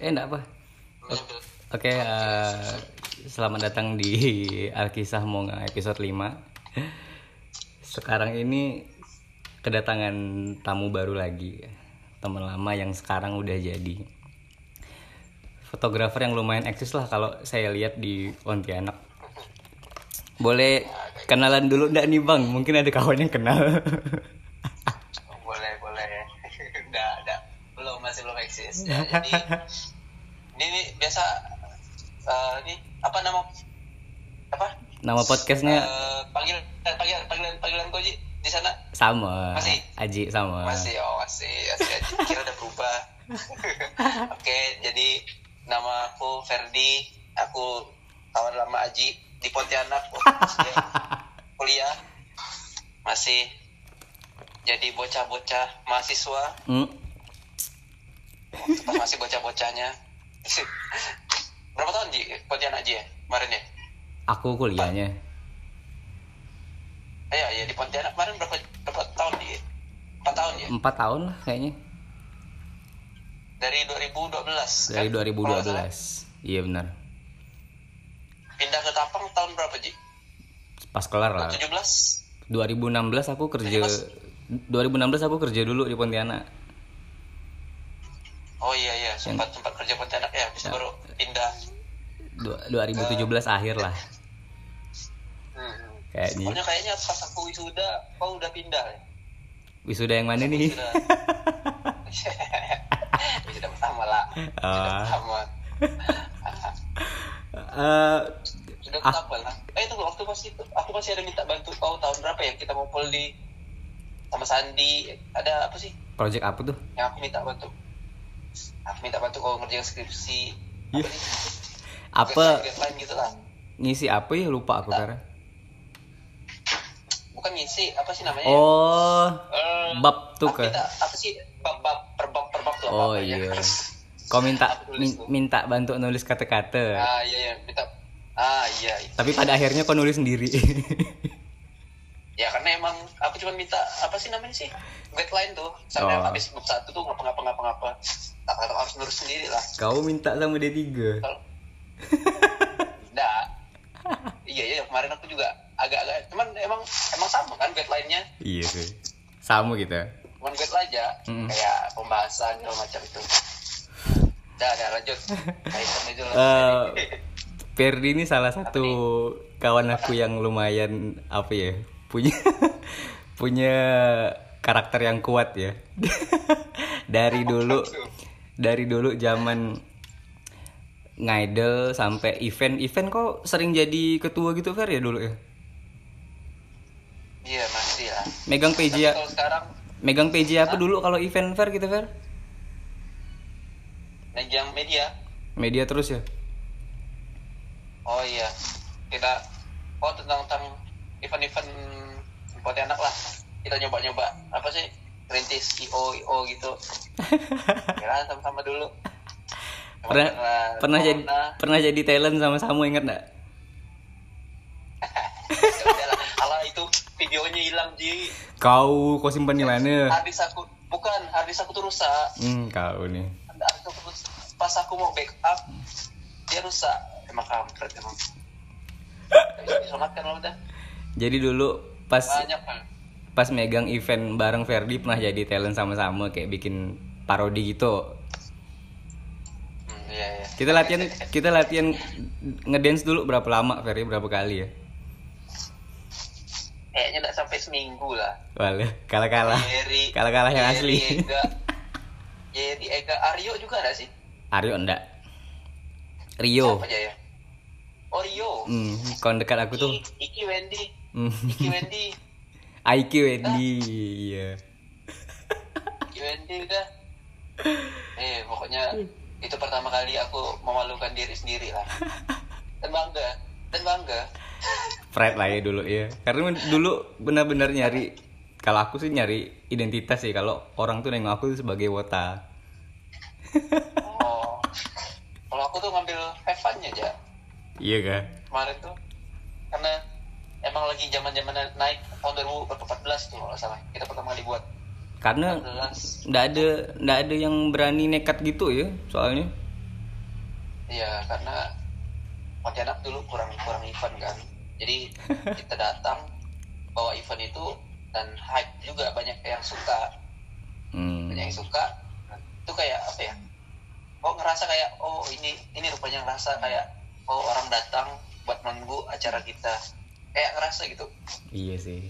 Eh, enggak apa. Oke, eh, selamat datang di Alkisah Monga episode 5. Sekarang ini kedatangan tamu baru lagi. Teman lama yang sekarang udah jadi fotografer yang lumayan eksis lah kalau saya lihat di Pontianak. Boleh kenalan dulu enggak nih Bang? Mungkin ada kawan yang kenal. boleh boleh udah udah belum eksis ya, jadi ini, ini biasa eh, ini apa nama apa Nama podcastnya Eh, panggilan panggilan panggilan panggilan kau Ji, di sana sama. Masih? Aji sama. masih oh masih masih aja kira udah berubah oke jadi nama aku Ferdi aku kawan lama Aji di Pontianak waktu kuliah masih jadi bocah-bocah mahasiswa Hmm. Masih bocah-bocahnya berapa tahun Ji Pontianak Ji ya kemarin ya Aku kuliahnya Eh, ya ya di Pontianak kemarin berapa berapa tahun Ji empat tahun ya empat tahun lah kayaknya dari 2012 dari kan? Nggak salah. 2012. Iya benar. pindah ke Tapang tahun berapa Ji Pas kelar lah. 17 2016 aku kerja 2016 aku kerja dulu di Pontianak. Oh iya iya sempat sempat kerja Pontianak ya, habis Ya. baru pindah. Du- 2017 akhir lah Hmm. kayaknya. Pokoknya kayaknya pas aku wisuda, kau udah pindah ya. Wisuda yang mana nih? Wisuda. wisuda pertama lah. Wisuda Ah. pertama. Eh, Wisuda Ah. pertama lah. Eh itu waktu masih aku masih ada minta bantu kau tahun berapa ya kita ngumpul di sama Sandi ada apa sih project apa tuh? yang aku minta bantu aku minta bantu kau ngerjain skripsi Iya. apa sih Apa deadline gitu lah ngisi apa ya lupa aku sekarang. bukan ngisi apa sih namanya Oh, Eh, bab tuh minta apa sih bab bab per bab per bab tuh Oh apa ya? iya. Kau minta min- minta bantu nulis kata-kata. ah iya iya minta ah iya itu. Tapi pada akhirnya kau nulis sendiri. ya karena emang aku cuma minta apa sih namanya sih guideline tuh sampai Oh. habis bab satu tuh ngapa ngapa ngapa ngapa tak harus nulis sendiri lah Kau minta sama D3. kalau enggak iya iya kemarin aku juga agak-agak cuman emang emang sama kan guideline-nya Iya sih. Sama kita. cuman guideline aja Mm. kayak pembahasan segala macam itu udah udah lanjut kaitan itu Eh, Ferdi ini salah satu kawan aku yang lumayan apa ya punya punya karakter yang kuat ya. Dari dulu dari dulu zaman ngaidel sampai event event kok sering jadi ketua gitu Fer ya dulu ya? Iya masih lah megang PJ ya sekarang megang PJ apa dulu kalau event Fer gitu Fer? Megang media. Media terus ya? Oh iya. Kita oh tentang tentang event-event Pontianak lah. Kita nyoba-nyoba apa sih? Rintis IO IO gitu. Ya sama-sama dulu. Pernah Karena pernah jadi pernah jadi talent sama-sama ingat nggak? Ya udahlah. Alah itu videonya hilang ji. Kau kau simpan di mana? Harddisk aku bukan harddisk aku tuh rusak. Hmm, kau nih. Pas aku mau backup dia rusak. Emang kampret emang. Disolatkan udah. Jadi dulu pas banyak kan pas megang event bareng Ferdi pernah jadi talent sama-sama kayak bikin parodi gitu. hmm, iya iya Kita latihan kita latihan ngedance dulu berapa lama Ferdi berapa kali ya? kayaknya nggak sampai seminggu lah Walah, kalah-kalah. Jerry Kalah-kalah yang Jerry, asli. Ega Jerry Ega Aryo juga ada sih Aryo enggak. Rio. siapa aja ya oh Rio Hmm, kawan dekat aku tuh. I- Iki Wendy Hmm. Iki Wendy IQ Wendy. Iya. Iki Wendy udah eh pokoknya itu pertama kali aku memalukan diri sendiri lah dan bangga dan bangga Pride lah ya dulu ya. Karena dulu benar-benar nyari kalau aku sih nyari identitas sih kalau orang tuh nengok aku sebagai wota. oh kalau aku tuh ngambil have fun-nya aja Iya kan? kemarin tuh karena emang lagi zaman zaman naik tahun 2014 tuh kalau salah kita pertama kali buat Karena 14 nggak ada nggak ada yang berani nekat gitu ya soalnya. Iya, karena Pontianak dulu kurang kurang event kan. Jadi kita datang bawa event itu dan hype juga banyak yang suka, Hmm. banyak yang suka. Itu kayak apa ya? Oh ngerasa kayak oh ini ini rupanya ngerasa kayak oh orang datang buat nunggu acara kita. Kayak ngerasa gitu. Iya sih.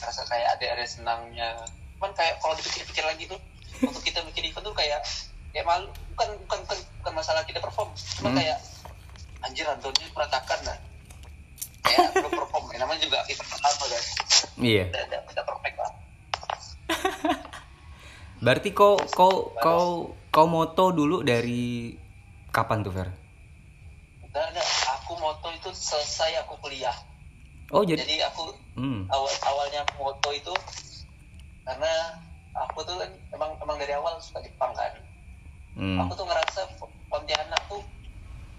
Ngerasa kayak ada ada senangnya. Cuman kayak kalau dipikir-pikir lagi tuh untuk kita bikin event tuh kayak kayak malu bukan bukan bukan, bukan masalah kita perform cuma Hmm. kayak anjir Antoni berantakan lah kayak belum perform ya, namanya juga event pertama guys Iya. tidak tidak tidak perfect lah Berarti kau kau kau kau moto dulu dari kapan tuh Fer? udah ada aku moto itu selesai aku kuliah Oh jadi. jadi aku Hmm. awal awalnya aku moto itu karena aku tuh kan emang emang dari awal suka Jepang kan Hmm. aku tuh ngerasa Pontianak tuh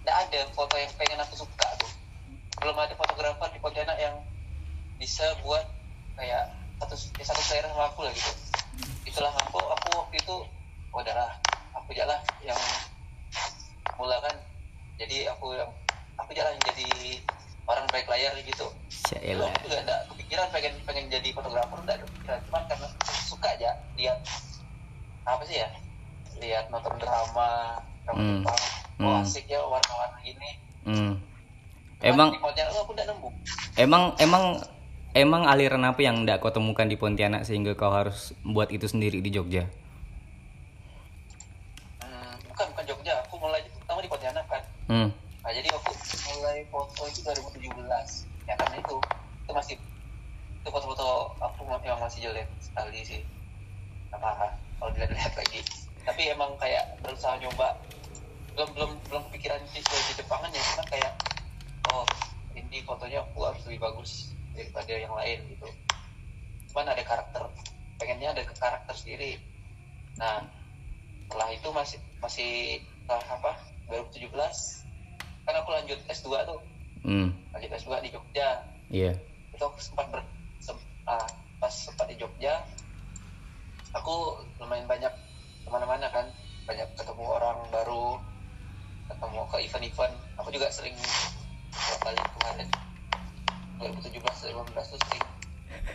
tidak ada foto yang pengen aku suka tuh belum ada fotografer di Pontianak yang bisa buat kayak satu ya satu selera sama aku lah gitu itulah aku aku waktu itu oh, udahlah aku jalan yang mula kan jadi aku yang aku jalan jadi orang baik layar gitu Cyaelah. aku juga ada kepikiran pengen pengen jadi fotografer enggak kepikiran cuman karena suka aja lihat apa sih ya lihat nonton drama drama. Jepang oh Hmm. asik ya warna-warna gini Hmm. Cuman Emang di Pontianak aku udah nemu emang emang emang aliran apa yang ndak kau temukan di Pontianak sehingga kau harus buat itu sendiri di Jogja? hmm, bukan bukan Jogja aku mulai pertama di Pontianak kan Hmm. Nah jadi aku mulai foto itu 2017 ya karena itu itu masih itu foto-foto aku yang masih jelek sekali sih. Apa kalau dilihat-lihat lagi. Tapi emang kayak berusaha nyoba. Belum belum belum kepikiran di, di Jepangan ya cuman kayak oh ini fotonya aku harus lebih bagus daripada yang lain gitu. Cuman ada karakter pengennya ada karakter sendiri. Nah setelah itu masih masih setelah apa? 2017 kan aku lanjut S2 tuh Hmm. lanjut S2 di Jogja Iya. itu aku sempat ber sem- ah, pas sempat di Jogja aku lumayan banyak ke mana-mana kan banyak ketemu orang baru ketemu ke event-event aku juga sering bolak balik kemarin 2017 2018 tuh sering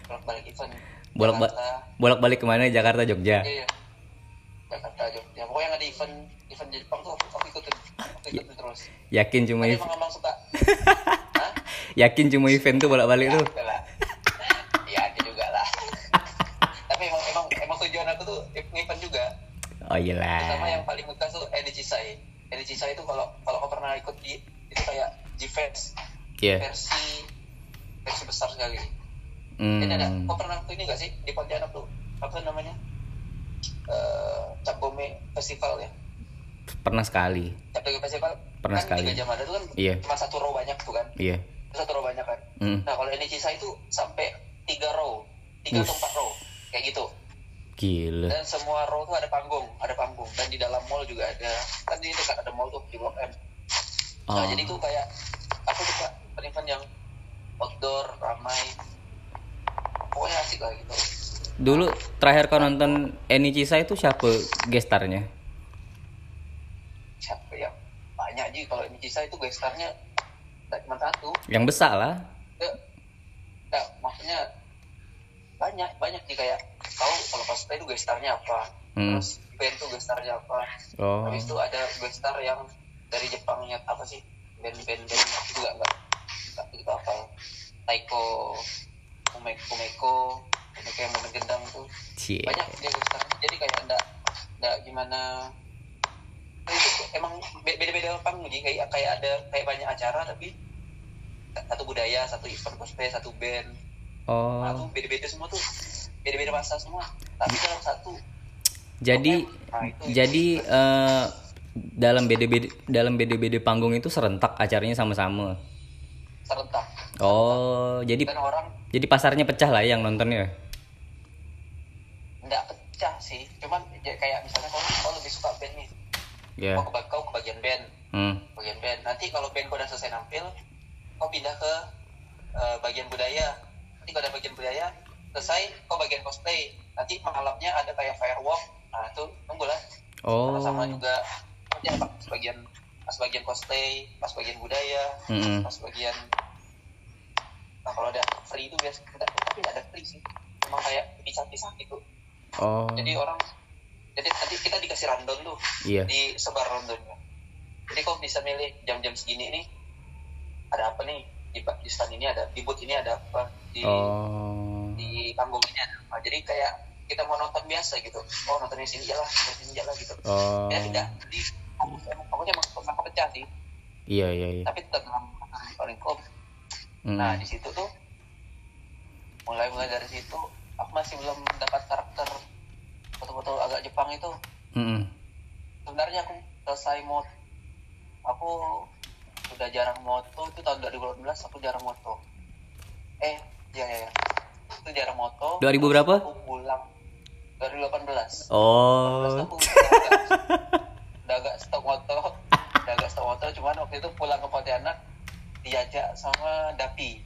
bolak balik event Bolak ba- Jakarta, Bolak-balik ke mana? Jakarta, Jogja. iya, iya. Jakarta Jogja pokoknya ada event event Jepang tuh aku, ikutin. Aku ikutin terus. Yakin cuma Tapi ev- emang emang suka. Yakin cuma event tuh bolak-balik tuh. Ada lah. ya ada juga lah. Tapi emang emang emang tujuan aku tuh event juga. Oh iyalah. pertama yang paling ngegas tuh Energy Sai Energy Sai itu kalau kalau kau pernah ikut di itu kayak G-Fest. Iya. versi versi besar sekali. Hmm. ini ada kau pernah tuh ini gak sih? Di Pontianak tuh. Apa namanya? Eh Cap Gome Festival ya Pernah sekali. Gome Festival Pernah kan sekali. tiga jam ada tuh kan Iya. cuma satu row banyak tuh kan Iya. satu row banyak kan Hmm. Nah kalau Energy Sai itu sampai tiga row, tiga atau empat row, kayak gitu. Gila. Dan semua row tuh ada panggung, ada panggung. Dan di dalam mall juga ada. Kan di dekat ada mall tuh di Blok M. Nah Oh. jadi tuh kayak aku suka event yang outdoor, ramai. Pokoknya asik lah gitu. Dulu terakhir kau nonton Eni Cisa itu siapa gestarnya? Siapa yang banyak aja kalau Cisa itu gestarnya tidak cuma satu. Yang besar lah. Ya, ya, maksudnya banyak banyak sih kayak tahu kalau cosplay itu gestarnya apa Hmm. terus band tuh gestarnya apa Oh. habis itu ada gestar yang dari Jepangnya apa sih band-band band juga enggak enggak begitu apa Taiko Kumeko Kumeko Kumeko yang main gendang tuh Cie. banyak dia gestarnya jadi kayak enggak enggak gimana itu emang be- beda-beda panggung jadi kayak kayak ada kayak banyak acara tapi satu budaya satu event cosplay satu band Oh. Nah, tuh beda-beda semua tuh beda-beda masa semua tapi dalam satu Jadi Nah, itu- jadi eh, dalam BDBD dalam BDBD panggung itu serentak acaranya sama-sama. serentak Oh, jadi dan orang jadi pasarnya pecah lah yang nontonnya. nggak pecah sih cuman ya kayak misalnya kalau kau lebih suka band nih Ya. kau, ke, kau ke bagian band. Hmm. bagian band. Nanti kalau band kau udah selesai nampil kau pindah ke eh, bagian budaya. Nanti kalau ada bagian budaya selesai kau bagian cosplay. Nanti malamnya ada kayak firework nah itu tunggulah. Oh. sama-sama juga. Nanti ada sebagian pas bagian cosplay pas bagian budaya Mm-mm. pas bagian nah kalau ada free itu biasa. Tapi nggak ada free sih. Emang kayak pisah-pisah gitu. Oh. Jadi orang jadi tadi kita dikasih rundown tuh iya. disebar rundownnya jadi kau bisa milih jam-jam segini nih ada apa nih? Di, di stand ini ada di booth ini ada apa? Di oh. di panggung ini ada apa? Jadi kayak kita mau nonton biasa gitu. Oh nonton di sini jalan nonton di sini jalan gitu. Oh. Ya tidak. Di pokoknya emang emang pecah sih. Iya iya iya. Tapi tetap dalam lingkup Mm. nah di situ tuh mulai mulai dari situ aku masih belum dapat karakter foto-foto agak Jepang itu. Mm-mm. sebenarnya aku selesai mod. Aku udah jarang moto itu tahun 2018 aku jarang moto eh ya ya ya itu jarang moto 2000 berapa? aku pulang. 2018 oh. Aku udah, udah agak stok moto udah agak stok moto cuman waktu itu pulang ke Pontianak diajak sama Dapi.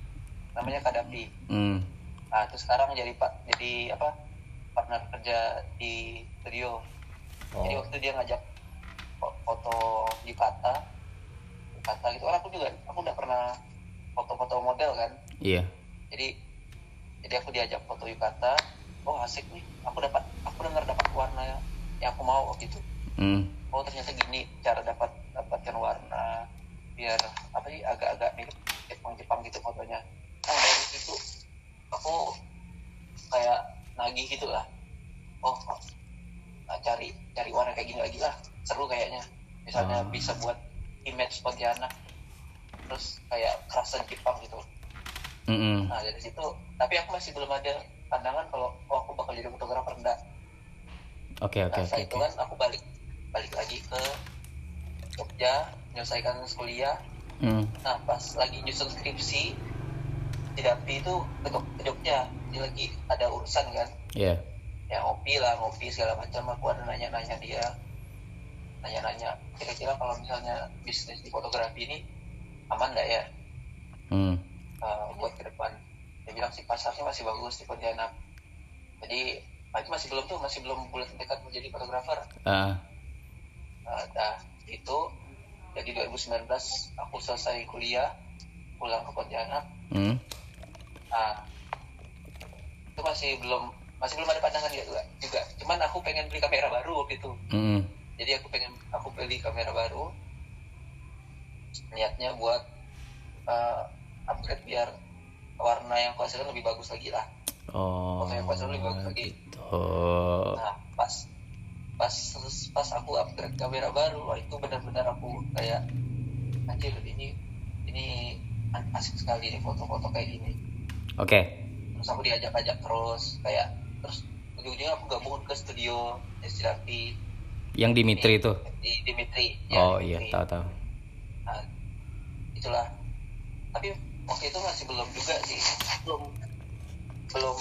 Namanya Kak Dapi. Mm. nah terus sekarang jadi pak jadi apa partner kerja di studio. Jadi oh waktu dia ngajak fo- foto Yukata Yukata gitu orang aku juga aku udah pernah foto-foto model kan. Iya. Jadi jadi aku diajak foto Yukata oh asik nih aku dapat aku dengar dapat warna yang aku mau waktu itu. Mm. oh ternyata gini cara dapat dapatkan warna biar apa sih agak-agak mirip Jepang-Jepang gitu fotonya. Nah dari situ aku kayak nagih gitu lah. Oh nah, cari cari warna kayak gini lagi lah. Seru kayaknya. Misalnya Ah. bisa buat image Pontianak. Terus kayak kerasan Jepang gitu. Mm-mm. nah dari situ tapi aku masih belum ada pandangan kalau oh aku bakal jadi fotografer enggak. Oke oke nah oke setelah itu kan aku balik balik lagi ke Jogja menyelesaikan kuliah. Mm. nah pas lagi nyusun skripsi di Dapi itu Jog- ke Jogja dia lagi ada urusan kan. Iya. Ya ngopi lah ngopi segala macam aku ada nanya-nanya dia. Nanya-nanya. Kira-kira kalau misalnya bisnis di fotografi ini aman nggak ya? Mm. uh, buat ke depan. Dia bilang sih pasarnya masih bagus di Pontianak. Jadi nah, itu masih belum tuh masih belum bulan dekat menjadi fotografer. Ah. Nah, dah. Itu jadi 2019 aku selesai kuliah pulang ke Pontianak. Mm. Nah itu masih belum masih belum ada pandangan juga juga cuman aku pengen beli kamera baru waktu itu. Mm. jadi aku pengen aku beli kamera baru. Niatnya buat uh, upgrade biar warna yang kuhasilkan lebih bagus lagi lah. Oh Foto yang pas dulu bagus lagi. gitu. Nah pas pas pas aku upgrade kamera baru wah itu benar-benar aku kayak anjir ini ini asik sekali nih foto-foto kayak gini oke. Terus aku diajak-ajak terus kayak terus ujung-ujungnya aku gabung ke studio Destinapi yang Dimitri itu? Di Dimitri oh Dimitri. iya tahu tahu. Nah, itulah. Tapi waktu itu masih belum juga sih. Belum belum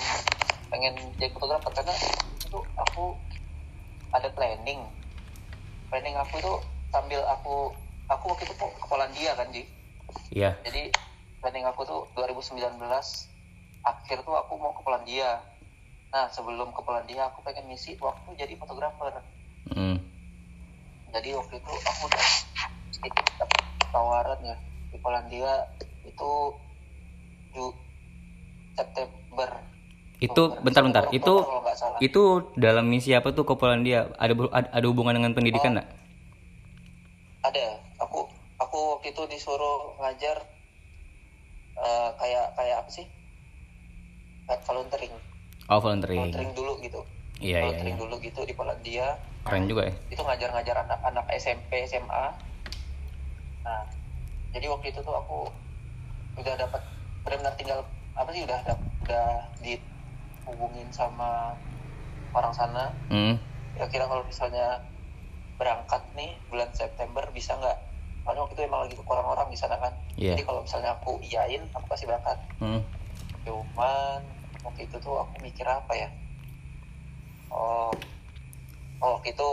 pengen jadi fotografer karena itu aku ada planning. Planning aku itu sambil aku aku waktu itu ke Polandia kan Ji? Iya. Jadi planning aku tuh 2019 akhir tuh aku mau ke Polandia. Nah sebelum ke Polandia aku pengen ngisi waktu jadi fotografer. Mm. jadi waktu itu aku udah sedikit tawaran ya di Polandia itu Ju September. Itu bentar-bentar itu itu dalam misi apa tuh ke Polandia? Ada ada hubungan dengan pendidikan Oh. nggak? Ada. Aku aku waktu itu disuruh ngajar eh, kayak kayak apa sih volunteering. Oh volunteering. Volunteering dulu gitu. Iya iya iya. volunteering dulu gitu di Polandia keren juga ya. Itu ngajar-ngajar anak-anak SMP SMA nah jadi waktu itu tuh aku udah dapat benar-benar tinggal apa sih udah udah dihubungin sama orang sana. Hmm. kira-kira kalau misalnya berangkat nih bulan September bisa nggak? Karena waktu itu emang lagi kurang orang di sana kan. Iya. jadi kalau misalnya aku iyain aku pasti berangkat. Hmm. Cuman waktu itu tuh aku mikir apa ya? Oh oh waktu itu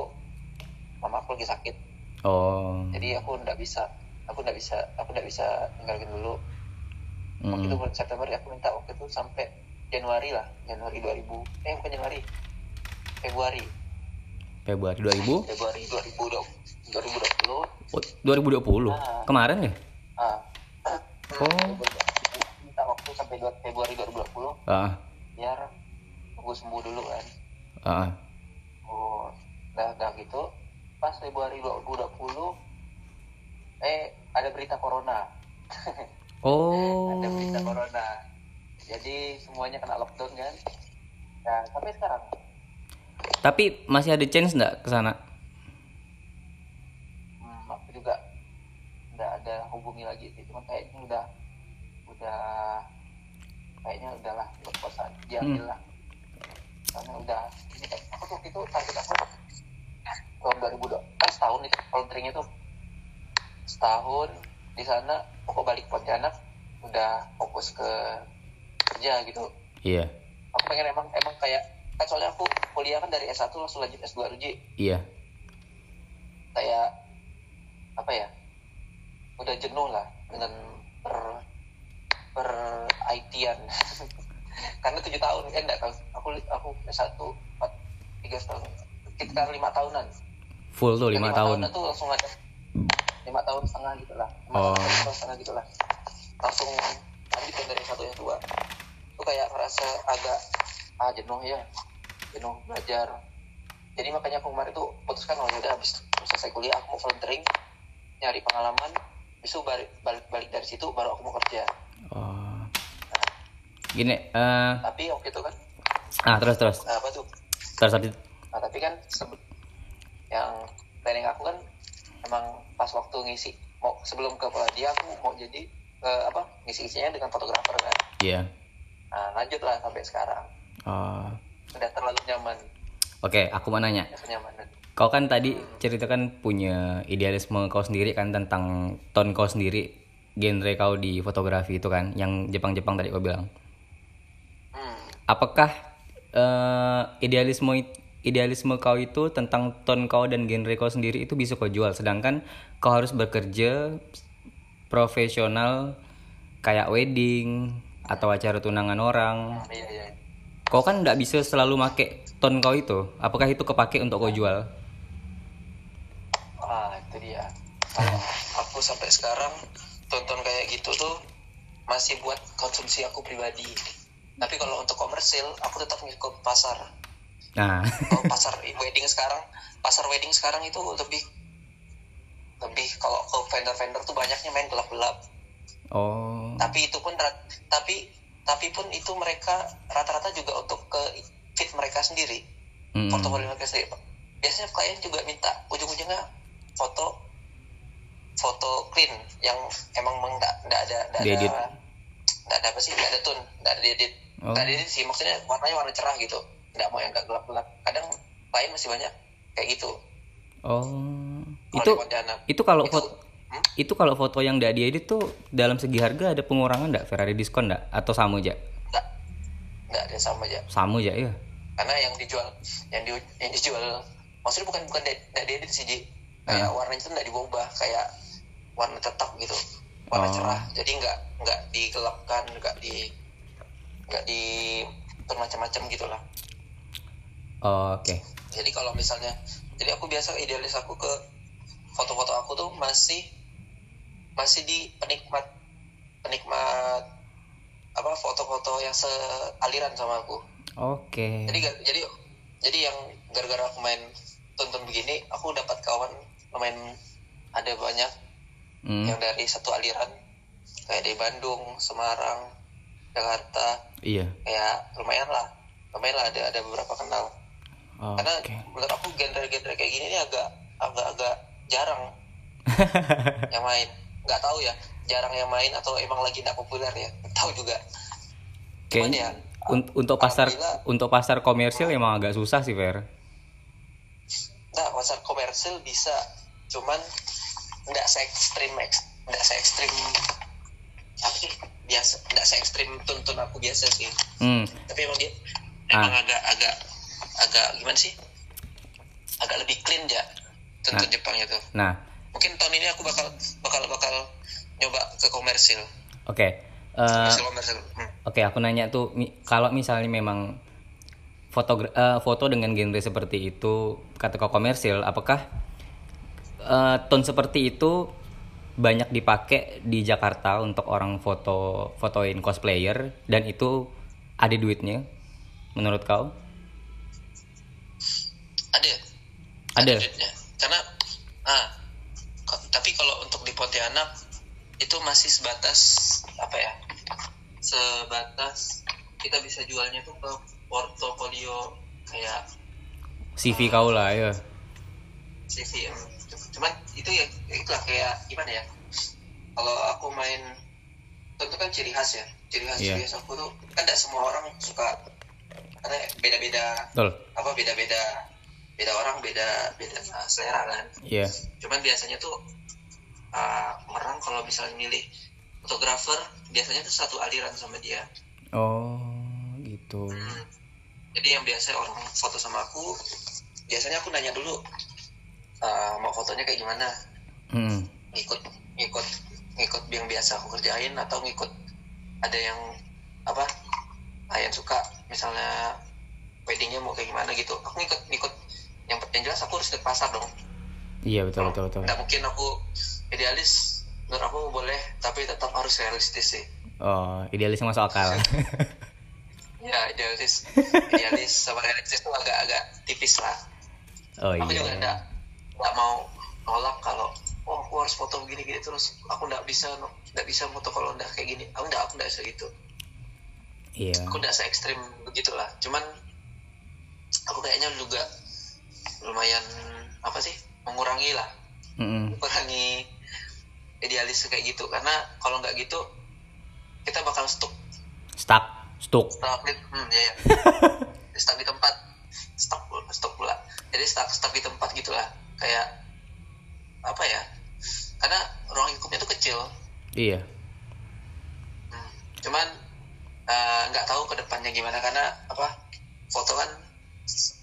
mama aku lagi sakit. Oh. Jadi aku nggak bisa aku nggak bisa aku nggak bisa tinggalin dulu. Waktu itu Hmm. bulan September aku minta waktu itu sampai Januari lah Januari 2000 eh bukan Januari Februari. Februari 2000 Februari 2020 2020 oh, 2020 Ah. kemarin ya? Ah. Oh. Sampai dua- Februari 2020 ah biar tunggu sembuh dulu kan. Ah oh udah udah gitu pas Februari 2020 eh ada berita corona. Oh. Ada berita corona. Jadi semuanya kena lockdown kan. Nah sampai sekarang. Tapi masih ada chance nggak ke sana? Hmm, aku juga nggak ada hubungi lagi sih. Cuma kayaknya udah udah kayaknya udahlah buat kosan diambil lah karena udah ini kan aku tuh itu target aku tahun 2002 kan setahun itu volunteering itu. Setahun di sana aku balik Pontianak udah fokus ke kerja gitu. Iya. Aku pengen emang emang kayak kan soalnya aku kuliah kan dari S1 langsung lanjut S2 Ruji iya. Kayak apa ya udah jenuh lah dengan per per IT-an karena tujuh tahun kan enggak aku aku satu empat tiga tahun sekitar lima tahunan. Full tuh lima tahun. tuh langsung ada lima tahun setengah gitu lah. Lima Oh. tahun setengah gitu lah. Langsung lanjut kan dari satu yang dua itu kayak ngerasa agak ah jenuh ya. Jenuh belajar. Jadi makanya aku kemarin tuh putuskan oh udah habis selesai kuliah aku mau volunteering nyari pengalaman. Besok balik, balik balik dari situ baru aku mau kerja oh. Gini eh tapi waktu itu kan ah terus terus. Nah, apa tuh? Terus tadi. Nah tapi kan yang planning aku kan emang pas waktu ngisi mau sebelum ke Peladia aku mau jadi eh, apa ngisi isinya dengan fotografer kan. Iya. Nah lanjut lah sampai sekarang. Oh. Udah terlalu nyaman. Oke aku mau nanya. Kenyamanan kau kan tadi ceritakan punya idealisme kau sendiri kan tentang tone kau sendiri genre kau di fotografi itu kan yang Jepang-Jepang tadi kau bilang. Hmm. apakah eh, idealisme idealisme kau itu tentang tone kau dan genre kau sendiri itu bisa kau jual? Sedangkan kau harus bekerja profesional kayak wedding atau acara tunangan orang. Iya iya kau kan nggak bisa selalu make tone kau itu. Apakah itu kepake untuk kau jual? Ah itu dia. Aku sampai sekarang tonton kayak gitu tuh masih buat konsumsi aku pribadi. Tapi kalau untuk komersil aku tetap ngikut pasar. Nah. Kalau pasar wedding sekarang pasar wedding sekarang itu lebih lebih kalau ke vendor-vendor tuh banyaknya main gelap-gelap. Oh. Tapi itu pun tapi tapi pun itu mereka rata-rata juga untuk ke fit mereka sendiri. Mm-mm. portofolio mereka sendiri. Biasanya klien juga minta ujung-ujungnya foto foto clean yang emang enggak enggak ada enggak ada enggak ada apa sih enggak ada tone enggak ada edit Oh. enggak ada edit sih maksudnya warnanya warna cerah gitu. Enggak mau yang enggak gelap-gelap. Kadang klien masih banyak kayak gitu. Oh. Itu itu kalau Itu- foto Hmm? itu kalau foto yang tidak diedit tuh dalam segi harga ada pengurangan nggak? Ferrari diskon nggak? Atau sama aja? Enggak enggak ada sama aja. Sama aja ya karena yang dijual yang di yang dijual maksudnya bukan bukan de- nggak diedit sih Ji. kayak Ah. warnanya itu nggak diubah. Kayak warna tetap gitu warna Oh. cerah. Jadi nggak nggak digelapkan nggak di nggak di macam-macam gitu lah Oh, oke. Jadi kalau misalnya jadi aku biasa idealis aku ke foto-foto aku tuh masih masih di penikmat penikmat apa foto-foto yang sealiran sama aku. Oke. Jadi gar- jadi jadi yang gara-gara aku main tonton begini aku dapat kawan lumayan ada banyak Hmm, yang dari satu aliran kayak dari Bandung Semarang Jakarta. Iya. Kayak lumayan lah. Lumayan lah ada ada beberapa kenal. Karena oke. menurut aku genre-genre kayak gini nih agak agak-agak jarang yang main. Nggak tahu ya jarang yang main atau emang lagi nggak populer ya? Tahu juga. Cuman ya un- untuk pasar untuk pasar komersil emang agak susah sih Fer. Nah pasar komersil bisa. Cuman nggak se ekstrim nggak se ekstrim biasa nggak se ekstrim tuntun aku biasa sih. Hmm. Tapi emang dia Ah. emang agak agak agak gimana sih? Agak lebih clean ya tuntun Nah. Jepangnya tuh. Nah. Mungkin tahun ini aku bakal bakal bakal nyoba ke komersil. Oke Eh, komersil komersil. Hmm. Oke, aku nanya tuh, mi- kalau misalnya memang foto eh, foto dengan genre seperti itu kata komersil apakah eh, tone seperti itu banyak dipakai di Jakarta untuk orang foto fotoin cosplayer dan itu ada duitnya menurut kau? Ada. Ada? Duitnya. Karena ah tapi kalau untuk di Pontianak itu masih sebatas apa ya sebatas kita bisa jualnya tuh ke portofolio kayak CV kau lah ya. CV em. Cuman itu ya itulah kayak gimana ya kalau aku main tentu kan ciri khas ya ciri khas Iya. ciri khas aku tuh kan tidak semua orang suka karena beda-beda betul. apa beda-beda beda orang beda beda selera kan. Iya. Cuman biasanya tuh uh, orang kalau misalnya milih fotografer biasanya tuh satu aliran sama dia. Oh gitu. Hmm. jadi yang biasa orang foto sama aku biasanya aku nanya dulu uh, mau fotonya kayak gimana? Hmm. ngikut ngikut ngikut yang biasa aku kerjain atau ngikut ada yang apa yang suka misalnya weddingnya mau kayak gimana gitu. Aku ngikut ngikut. Yang, yang jelas aku harus ke pasar dong. Iya betul betul betul. Nggak mungkin aku idealis menurut aku boleh tapi tetap harus realistis sih. Oh idealis masuk akal. Ya idealis. Idealis sama realistis tuh agak-agak tipis lah. Oh aku juga iya nggak mau nolak kalau oh aku harus foto begini gini terus aku nggak bisa nggak bisa foto kalau nggak kayak gini. Aku nggak aku nggak segitu. Iya. Aku nggak se ekstrim begitulah. Cuman aku kayaknya juga lumayan apa sih mengurangi lah Mm-mm. mengurangi idealis kayak gitu. Karena kalau nggak gitu kita bakal stuck. Stuck. Stuck. Stuck di hmm, ya, ya. stuck di tempat. Stuck stuck pula. Jadi stuck stuck di tempat gitulah kayak apa ya karena ruang lingkupnya tuh kecil iya Hmm. cuman eh, nggak tahu ke depannya gimana karena apa foto kan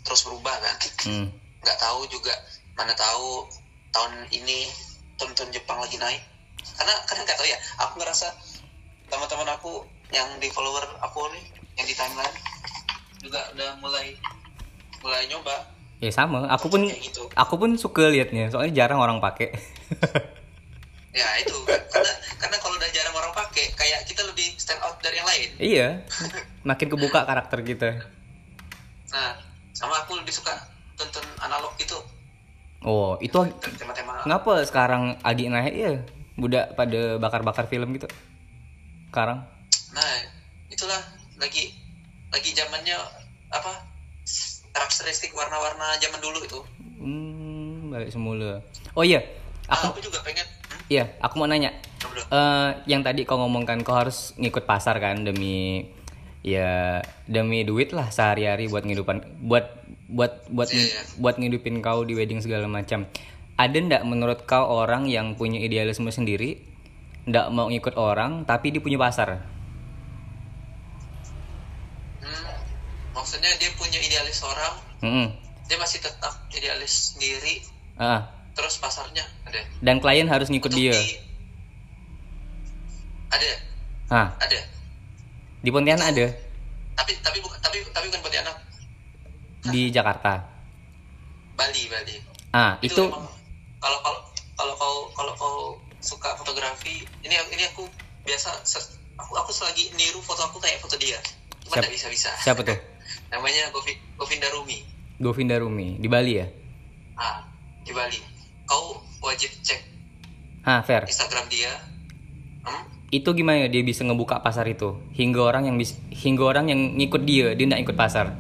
terus berubah kan Hmm. nggak tahu juga mana tahu tahun ini tonton Jepang lagi naik karena karena nggak tahu ya aku ngerasa teman-teman aku yang di follower aku nih yang di timeline juga udah mulai mulai nyoba ya sama. Aku pun gitu. aku pun suka liatnya soalnya jarang orang pakai ya itu. Karena karena kalau udah jarang orang pakai kayak kita lebih stand out dari yang lain. Iya. Makin kebuka karakter kita. Nah sama aku lebih suka tonton analog gitu. Oh itu tema-tema. Ngapa sekarang lagi naik ya budak pada bakar-bakar film gitu. Sekarang. Nah, itulah. Lagi lagi zamannya apa? Karakteristik warna-warna zaman dulu itu. hmm, balik semula. Oh iya. Ah, aku aku juga pengen. Hmm, iya aku mau nanya. Eh yang tadi kau ngomongkan kau harus ngikut pasar kan demi ya demi duit lah sehari-hari buat ngidupan buat buat buat Iya, iya. buat ngidupin kau di wedding segala macam. Ada ndak menurut kau orang yang punya idealisme sendiri ndak mau ngikut orang tapi dia punya pasar Hmm, maksudnya dia punya idealis orang, Mm-mm. dia masih tetap idealis sendiri, Ah, terus pasarnya ada. dan klien harus ngikut Untuk dia di- ada, ah ada. di Pontianak ada Tapi tapi bukan tapi tapi bukan Pontianak, di Jakarta Bali, Bali. ah itu emang kalau kalau kalau kau kalau kau suka fotografi, ini ini aku biasa aku aku selagi niru foto aku kayak foto dia. Cuma Siap- nggak bisa bisa. siapa tuh namanya Govi, Govinda Rumi Govinda Rumi di Bali ya? Ah di Bali. Kau wajib cek ah fair. Instagram dia. Hmm? itu gimana dia bisa ngebuka pasar itu? Hingga orang yang bis, hingga orang yang ngikut dia dia nggak ikut pasar?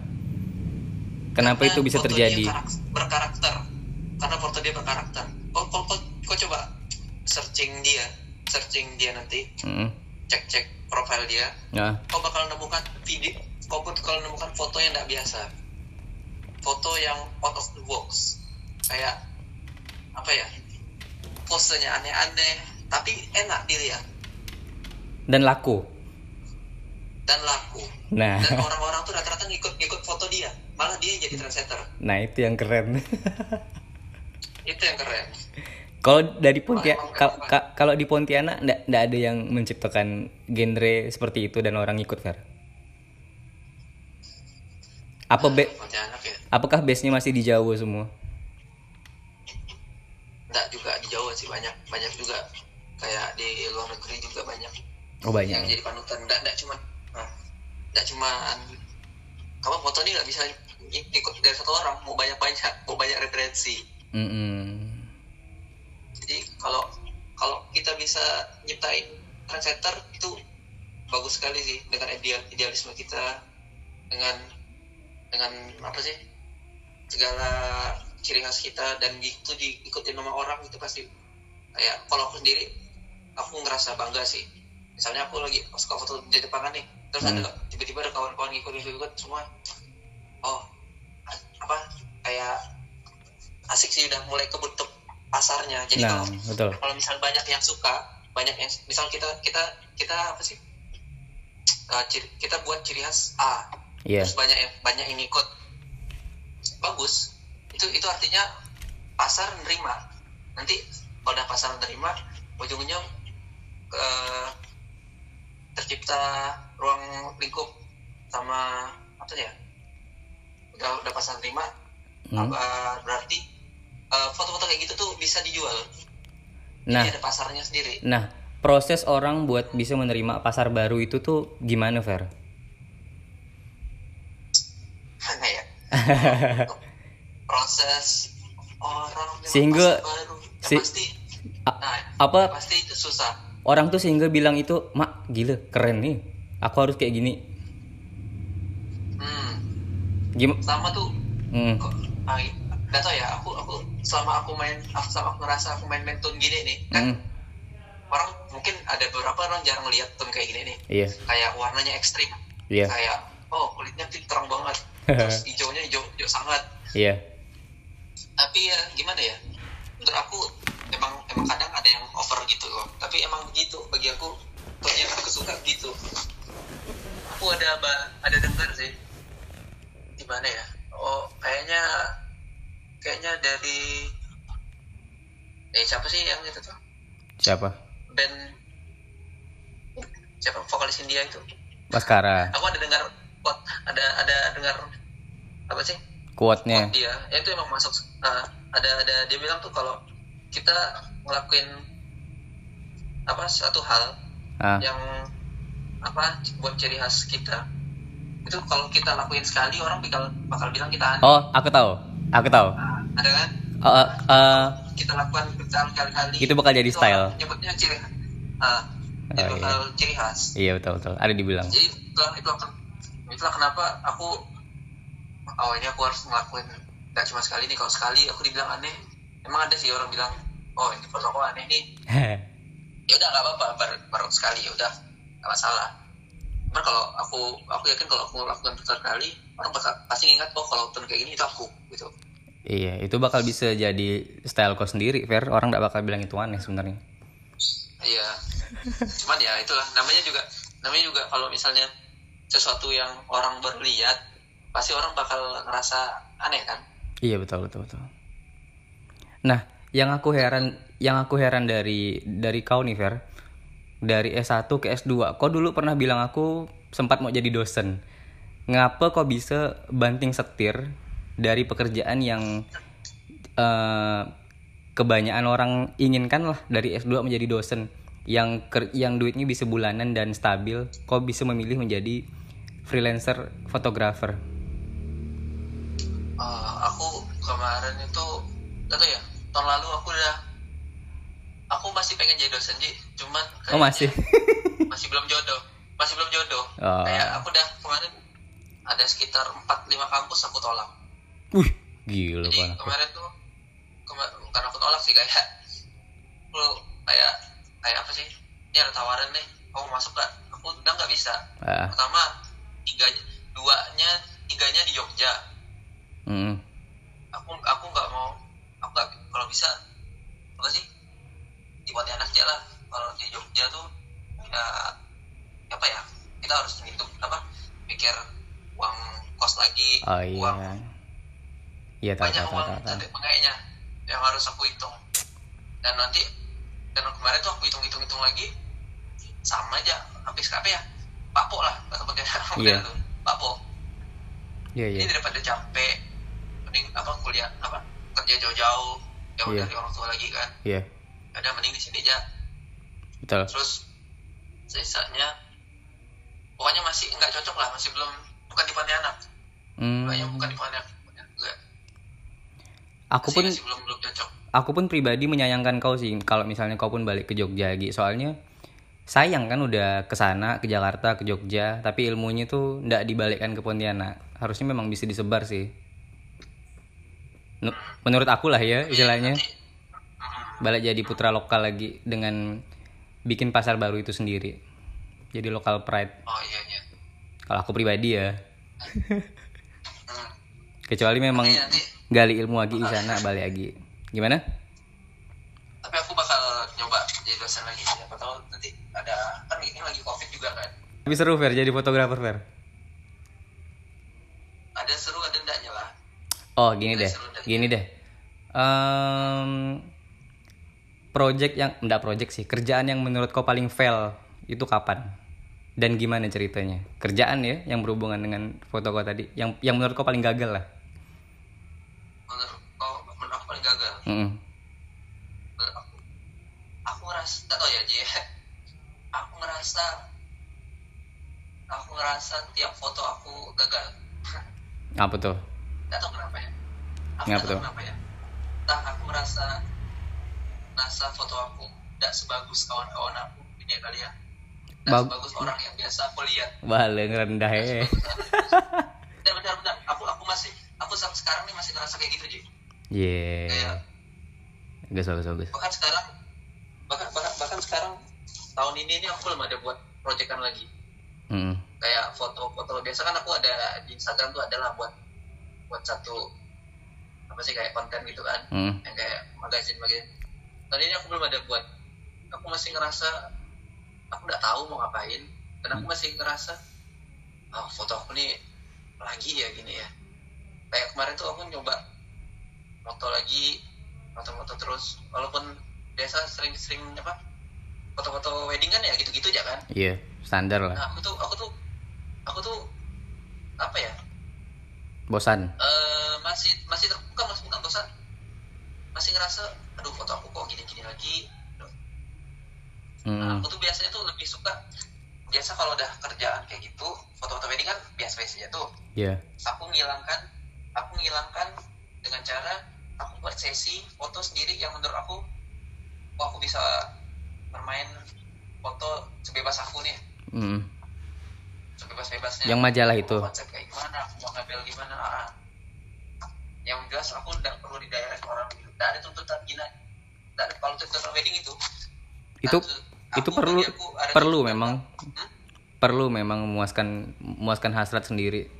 Kenapa Karena itu bisa terjadi? berkarakter. Karena foto dia berkarakter. Kau kau kau, kau coba searching dia searching dia nanti. Mm-mm. cek cek profil dia. Ya. Kau bakal nemukan video kau pun kalau nemukan foto yang tidak biasa. Foto yang out of the box. Kayak apa ya? Posenya aneh-aneh tapi enak dilihat. Dan laku. Dan laku. Nah. Dan orang-orang tuh rata-rata ngikut ngikut foto dia. Malah dia yang jadi trendsetter. Nah itu yang keren. Itu yang keren. Kalau dari Pontianak kalau di Pontianak ndak ndak ada yang menciptakan genre seperti itu dan orang ikut Fer Apa be ya? apakah base-nya masih di Jawa semua? enggak juga di Jawa sih banyak. Banyak juga. Kayak di luar negeri juga banyak. Oh yang banyak. jadi panutan. Enggak enggak cuma enggak cuma kamu foto ini nggak bisa ik- ikut dari satu orang. Mau banyak banyak mau banyak referensi. Mm-mm. jadi kalau kalau kita bisa nyiptain trendsetter itu bagus sekali sih dengan ideal idealisme kita dengan dengan apa sih segala ciri khas kita dan itu diikuti sama orang itu pasti. Kayak kalau aku sendiri aku ngerasa bangga sih. Misalnya aku lagi suka foto di depan nih terus Hmm. ada tiba-tiba ada kawan-kawan ngikut ngikut semua. Oh apa kayak asik sih udah mulai kebentuk pasarnya. Jadi Nah, kalau betul. kalau misal banyak yang suka banyak yang misal kita kita kita apa sih Uh, ciri- kita buat ciri khas A Iya. terus banyak yang banyak yang ikut bagus. Itu itu artinya pasar nerima. Nanti kalau udah pasar nerima ujung-ujungnya eh, tercipta ruang lingkup sama apa ya? Udah udah pasar nerima Hmm. apa berarti eh, foto-foto kayak gitu tuh bisa dijual. Nah, jadi ada pasarnya sendiri. Nah proses orang buat bisa menerima pasar baru itu tuh gimana, Fer? Mana ya proses orang Sehingga- baru Ya si- pasti nah, apa pasti itu susah orang tuh sehingga bilang itu, "Mak, gila, keren nih. Aku harus kayak gini." hmm Gim sama tuh Hmm. kok ah, gak tau ya aku aku selama aku main aku selama aku ngerasa aku main main tune gini nih kan Hmm. orang mungkin ada beberapa orang jarang lihat tune kayak gini nih Iya. kayak warnanya ekstrim Iya. kayak oh kulitnya terang banget terus hijaunya hijau hijau sangat. Iya. tapi ya gimana ya? Menurut aku emang emang kadang ada yang over gitu loh. Tapi emang begitu bagi aku ternyata aku suka gitu. Aku ada ba- ada dengar sih. Gimana ya? Oh kayaknya kayaknya dari eh siapa sih yang itu tuh? Siapa? band siapa? Vokalis India itu. Baskara. aku ada dengar quote ada ada dengar apa sih Quote-nya. dia ya itu emang masuk uh, ada ada dia bilang tuh kalau kita ngelakuin apa satu hal Ah. yang apa buat ciri khas kita itu kalau kita lakuin sekali orang bakal bakal bilang kita aneh Oh, aku tahu. Aku tahu. Nah, ada kan Oh, eh, eh, kita lakukan berkali-kali Itu bakal jadi itu style. nyebutnya ciri ah Oh, itu iya. ciri khas iya betul betul. Ada dibilang. jadi itulah itu akan itulah kenapa aku oh ini aku harus ngelakuin nggak cuma sekali nih kalau sekali aku dibilang aneh emang ada sih orang bilang oh ini foto aku aneh nih ya udah nggak apa-apa baru, baru sekali ya udah nggak masalah cuman kalau aku aku yakin kalau aku melakukan berkali orang bakal pasti ingat oh kalau turun kayak gini itu aku gitu iya, itu bakal bisa jadi style kau sendiri, Fer. Orang nggak bakal bilang itu aneh sebenarnya. iya cuman ya itulah namanya juga namanya juga kalau misalnya sesuatu yang orang baru lihat pasti orang bakal ngerasa aneh kan Iya betul betul betul. Nah, yang aku heran, yang aku heran dari dari kau nih Fer, dari S1 ke S2, kau dulu pernah bilang aku sempat mau jadi dosen. Ngapa kau bisa banting setir dari pekerjaan yang eh, kebanyakan orang inginkan lah dari S2 menjadi dosen yang ker- yang duitnya bisa bulanan dan stabil, kau bisa memilih menjadi freelancer fotografer. Eh, aku kemarin itu tau ya tahun lalu aku udah aku masih pengen jadi dosen Ji cuman Oh masih? masih belum jodoh masih belum jodoh Oh. kayak aku udah kemarin ada sekitar 4-5 kampus aku tolak Wih, gila jadi kemarin tuh kema- bukan aku tolak sih kayak kayak kayak apa sih? Ini ada tawaran nih kamu masuk gak aku udah nggak bisa. Ah, pertama tiga duanya tiganya di Jogja. Mm, aku aku nggak mau aku nggak kalau bisa apa sih? Di Pontianak aja lah. Kalau di Jogja tuh ya apa ya kita harus hitung apa pikir uang kos lagi oh iya. uang Iya tahu banyak tahu tahu uang tahu. tahu. nanti makanya yang harus aku hitung. Dan nanti dan kemarin tuh aku hitung hitung hitung lagi sama aja habis apa ya papo lah Pontianak Iya. tuh papo Iya, iya. ini daripada capek mending apa kuliah apa kerja jauh-jauh jauh Iya. dari orang tua lagi kan Iya, ada mending di sini aja betul. terus sisanya pokoknya masih nggak cocok lah masih belum bukan di Pontianak Hmm, Pokoknya bukan di Pontianak. Aku Masih- pun masih belum belum cocok aku pun pribadi menyayangkan kau sih kalau misalnya kau pun balik ke Jogja Gi. Soalnya sayang kan udah ke sana ke Jakarta ke Jogja tapi ilmunya tuh ndak dibalikkan ke Pontianak. Harusnya memang bisa disebar sih. Nu- Menurut aku lah ya istilahnya balik jadi putra lokal lagi dengan bikin pasar baru itu sendiri. Jadi lokal pride. oh iya iya Kalau aku pribadi ya. Kecuali memang nanti gali ilmu lagi di sana balik lagi. Gimana? tapi aku bakal nyoba jadi dosen lagi siapa tahu nanti ada kan ini lagi covid juga kan Tapi seru Fer jadi fotografer Fer. ada seru ada enggaknya lah Oh gini deh, gini deh. Em, project yang enggak project sih, kerjaan yang menurut kau paling fail itu kapan? Dan gimana ceritanya? Kerjaan ya yang berhubungan dengan foto kau tadi, yang yang menurut kau paling gagal lah. menurut kau menurut aku menurut aku aku ngerasa gak tau ya Ji aku ngerasa aku ngerasa tiap foto aku gagal Apa tuh? gak tau kenapa ya aku Kenapa gak tau tuh? kenapa ya entah aku merasa merasa foto aku gak sebagus kawan-kawan aku ini ya kali ya gak Bag- sebagus orang yang biasa aku lihat Balik rendah ya. Bentar, bentar, bentar. Aku, aku masih, aku sampai sekarang nih masih ngerasa kayak gitu, Ji. Yeah. Kayak, Bagus bagus bagus. bahkan sekarang, bahkan, bahkan, bahkan sekarang, tahun ini ini aku belum ada buat proyekan lagi. Mm. Kayak foto-foto, biasa kan aku ada di Instagram tuh adalah buat, buat satu, apa sih, kayak konten gitu kan. Mm. Yang kayak magazine-magazine. Tahun ini aku belum ada buat. Aku masih ngerasa, aku nggak tahu mau ngapain. Dan aku masih ngerasa, oh, foto aku nih lagi ya gini ya. Kayak kemarin tuh aku nyoba foto lagi, foto-foto terus. Walaupun biasa sering-sering apa, foto-foto wedding kan ya gitu-gitu aja kan. Iya, standar lah. Nah aku tuh, aku tuh, aku tuh apa ya? Bosan. eh masih masih terbuka masih bukan bosan masih ngerasa aduh foto aku kok gini-gini lagi Nah, Mm. aku tuh biasanya tuh lebih suka biasa kalau udah kerjaan kayak gitu foto-foto wedding kan biasa-biasa aja tuh Iya. aku ngilangkan aku ngilangkan dengan cara aku buat sesi foto sendiri yang menurut aku oh aku bisa bermain foto sebebas aku nih Mm. sebebas-bebasnya Yang majalah itu. konsep kayak gimana mau ngambil gimana ah. yang jelas aku nggak perlu di daerah orang nggak ada tuntutan gina nggak ada kalau tuntutan wedding itu Itu Aku- itu perlu aku perlu tuntutan, memang Hmm? perlu memang memuaskan memuaskan hasrat sendiri.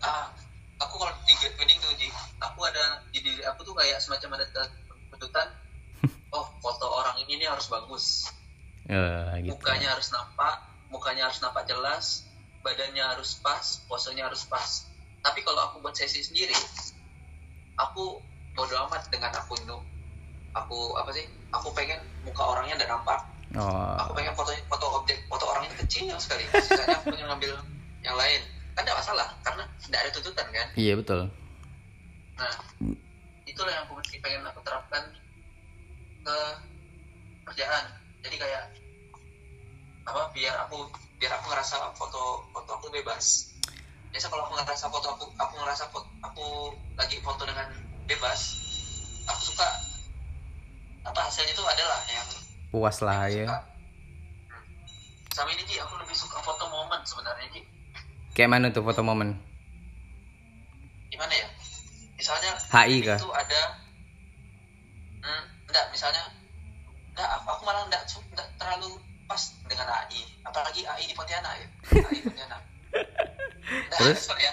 ah aku kalau di wedding tuh aku ada di diri aku tuh kayak semacam ada tuntutan oh foto orang ini nih harus bagus. Ya, gitu. mukanya harus nampak mukanya harus nampak jelas badannya harus pas posenya harus pas. Tapi kalau aku buat sesi sendiri aku bodo amat dengan aku itu aku apa sih aku pengen muka orangnya udah nampak. Oh, aku pengen foto foto objek foto orangnya kecil sekali. Sisanya aku pengen ngambil yang lain. Kan tidak masalah karena tidak ada tuntutan kan? Iya betul. Nah itulah yang aku mesti pengen aku terapkan ke kerjaan jadi kayak apa biar aku biar aku ngerasa foto foto aku bebas biasa kalau aku ngerasa foto aku aku ngerasa foto, aku lagi foto dengan bebas aku suka apa hasilnya itu adalah yang Puas lah yang ya. suka. Hmm. sama ini Ji aku lebih suka foto momen sebenarnya Ji Kayak mana tuh foto momen? gimana ya misalnya HI kah? itu ada hmm, enggak misalnya enggak aku, aku malah enggak, enggak terlalu pas dengan AI apalagi AI di Pontianak ya AI Pontianak Enggak, Terus? ya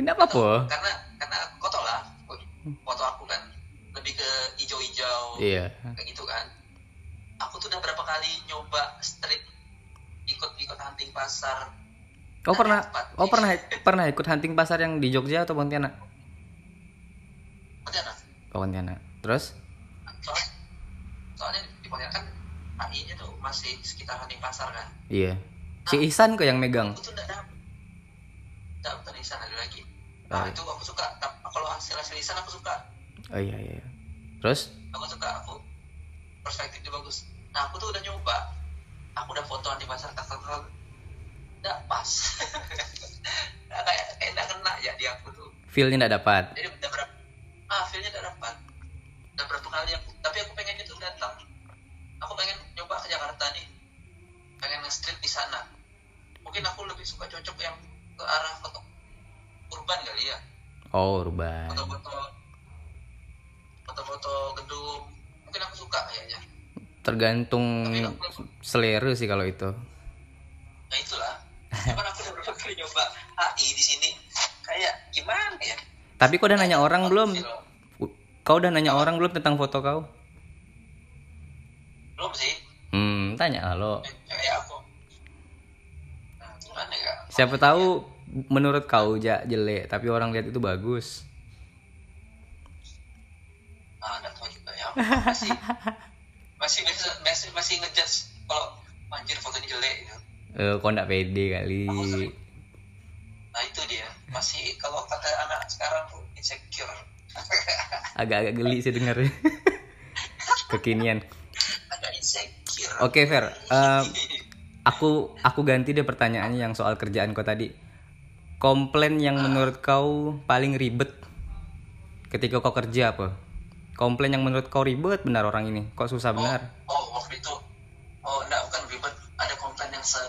Ini apa apa? karena karena tau lah foto aku kan lebih ke hijau-hijau Iya. kayak gitu kan aku tuh udah berapa kali nyoba street ikut-ikut hunting pasar Oh pernah. Oh pernah pernah ikut hunting pasar yang di Jogja atau Pontianak? Pontianak. Oh, Pontianak. Terus? soalnya, soalnya di Pontianak kan AI-nya tuh masih sekitar hunting pasar kan? Iya. Si Ihsan kok yang megang. tuh nggak dapet. Nggak bukan Ihsan ada lagi. Nah Oh. itu aku suka. Nah, kalau hasil hasil lisan aku suka. Oh iya iya terus? Aku suka aku perspektifnya bagus. Nah aku tuh udah nyoba. Aku udah fotoan di pasar kakak nggak pas. Kayak kayak nggak kena ya di aku tuh. Feelnya nggak dapat. Jadi udah berapa ah feelnya udah dapat. Udah berapa kali aku tapi aku pengennya tuh datang. Aku pengen nyoba ke Jakarta nih. Pengen nge-street di sana. Mungkin aku lebih suka cocok yang ke arah foto urban kali ya. Oh urban. Foto-foto foto-foto gedung. Mungkin aku suka kayaknya. Tergantung aku- selera sih kalau itu. Nah itulah. Cuman aku udah berapa kali nyoba. AI di sini kayak gimana ya tapi kau udah nanya orang belum? Kau udah nanya orang belum tentang foto kau? Belum sih. Hmm tanya lah lo aku. Nah, gimana ya? Siapa tahu menurut kau ja jelek tapi orang lihat itu bagus. Ah tahu juga ya. Masih masih masih masih, ngejudge kalau anjir fotonya jelek gitu. eh kau nggak pede kali. Aku sering- nah itu dia. Masih kalau kata anak sekarang tuh insecure. Agak-agak geli sih denger. Kekinian. Agak insecure. Oke Fer Eh, aku aku ganti deh pertanyaannya yang soal kerjaan kau tadi. Komplain yang menurut kau paling ribet ketika kau kerja apa? Komplain yang menurut kau ribet benar orang ini? Kok susah benar? oh waktu itu. Oh enggak bukan ribet. Ada komplain yang se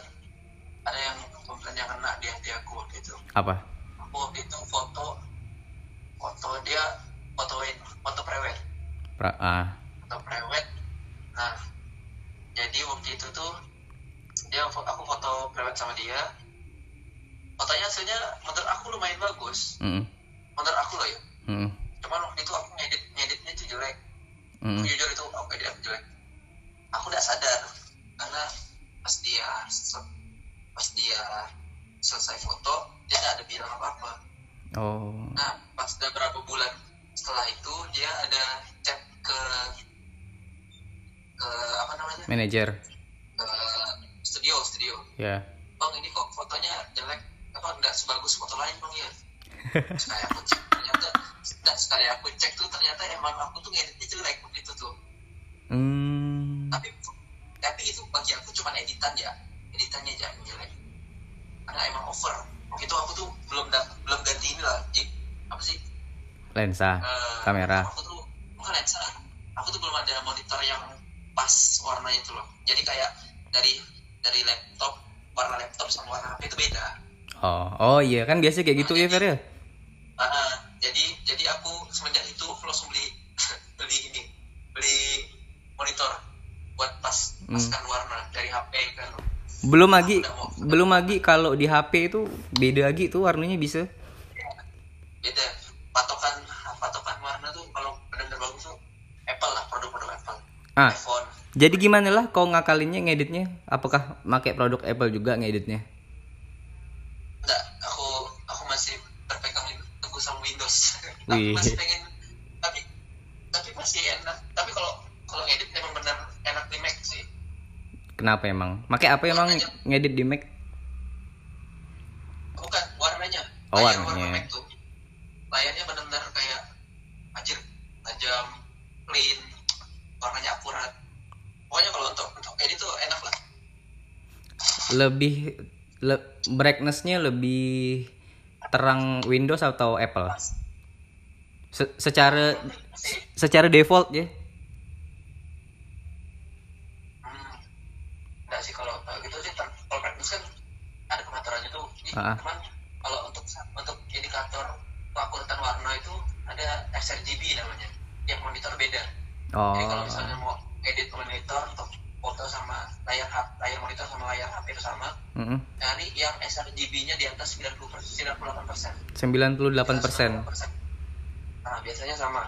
ada yang komplain yang kena di hati aku waktu itu apa? Aku waktu itu foto foto dia fotoin foto prewed. Pra- ah. Foto prewed. Nah jadi waktu itu tuh dia aku foto prewed sama dia. Fotonya hasilnya menurut aku lumayan bagus. Mm, menurut aku loh ya. Mm, cuman waktu itu aku ngedit ngeditnya itu jelek. Mm. Aku jujur itu aku edit aku jelek. Aku udah sadar. Karena pas dia pas dia selesai foto dia nggak ada bilang apa apa oh. Nah pas udah berapa bulan setelah itu dia ada chat ke ke apa namanya? Manajer. Ke studio studio. Ya. Bang ini kok fotonya jelek? Apa nggak sebagus foto lain bang ya? Sekali aku cek ternyata nggak sekali aku cek tuh ternyata emang aku tuh ngeditnya jelek begitu tuh. Hmm. tapi tapi itu bagi aku cuma editan ya. Editannya aja yang jelek karena emang over. Waktu itu aku tuh belum da- belum ganti ini lah. Jik. apa sih? Lensa Eh, kamera. aku tuh bukan lensa. Aku tuh belum ada monitor yang pas warnanya itu loh. Jadi kayak dari dari laptop warna laptop sama warna HP itu beda. Oh oh iya. Kan biasa kayak gitu ya Fer ya? Ah, jadi jadi aku semenjak itu aku langsung beli beli ini beli monitor buat pas Hmm. paskan warna dari HP kan belum lagi belum lagi kalau di HP itu beda lagi tuh warnanya bisa. Beda. Patokan patokan warna tuh kalau benar-benar bagus tuh Apple lah produk-produk Apple. Ah. iPhone. Jadi gimana lah kau ngakalinnya ngeditnya? Apakah pakai produk Apple juga ngeditnya? Enggak aku aku masih berpegang teguh sama Windows. Wih. aku masih pengen tapi tapi masih enak tapi kalau kalau ngedit emang benar enak di Mac sih kenapa emang? Pakai apa emang ngedit di Mac? Bukan warnanya. Oh, Layar warnanya. warna Mac tuh. Layarnya benar-benar kayak anjir tajam clean warnanya akurat. Pokoknya kalau untuk untuk edit tuh enak lah. Lebih le- brightnessnya lebih terang Windows atau Apple? Se- secara secara default ya Hmm. Nggak sih kalau kalau gitu sih ter- kalau praktis kan ada Cuman kalau untuk untuk indikator keakuratan warna itu ada sRGB namanya. Yang monitor beda. oh Jadi kalau misalnya mau edit monitor untuk foto sama layar HP, layar monitor sama layar HP itu sama, Mm-mm. cari yang sRGB-nya di atas 90 98 persen. 98 persen Nah biasanya sama.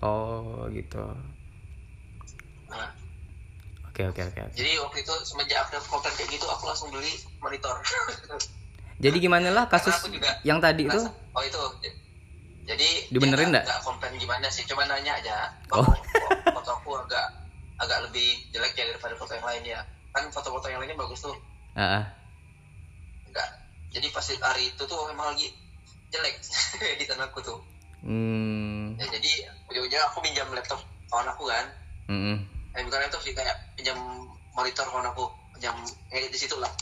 oh gitu Nah, oke oke oke jadi waktu itu semenjak ada komplain kayak gitu, aku langsung beli monitor. jadi gimana lah kasus juga- yang tadi itu? oh itu. Jadi Dibenerin nggak? nggak? komplain gimana sih cuma nanya aja. Oh. oh. foto aku agak agak lebih jelek ya daripada foto yang lainnya. Kan foto-foto yang lainnya bagus tuh. Ah, ah. enggak jadi pas hari itu tuh emang lagi jelek editan aku tuh. Hmm. Ya, jadi ujung-ujungnya aku pinjam laptop kawan aku kan. Mm eh bukan laptop sih kayak pinjam monitor kawan aku. Pinjam edit di situ lah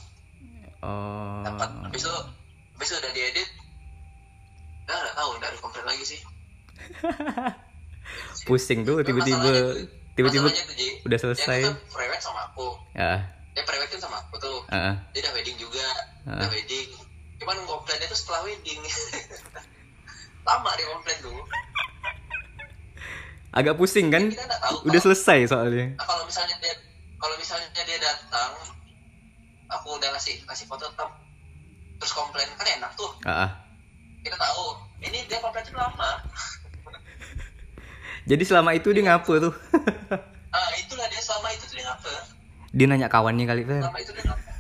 oh. Dapat habis itu habis itu udah diedit. Udah nggak tahu udah ada komplain lagi sih. Pusing tuh tiba-tiba tiba-tiba udah dia selesai. kan prewed sama aku. Ya. Dia prewed kan sama aku tuh. Ah. dia udah wedding juga Ah. udah wedding. Cuman komplainnya tuh setelah wedding. Lama dia komplain tuh. Agak pusing kan? Kita nggak tahu udah kalau- selesai soalnya. Nah, kalau misalnya dia kalau misalnya dia datang aku udah ngasih kasih foto tetap. Terus komplain kan enak tuh. Ah. kita tahu ini dia komplain tuh lama. Jadi selama itu dia ngapa tuh? Ah itulah dia selama itu dia ngapa dia nanya kawannya kali Fer. Selama itu dia ngapa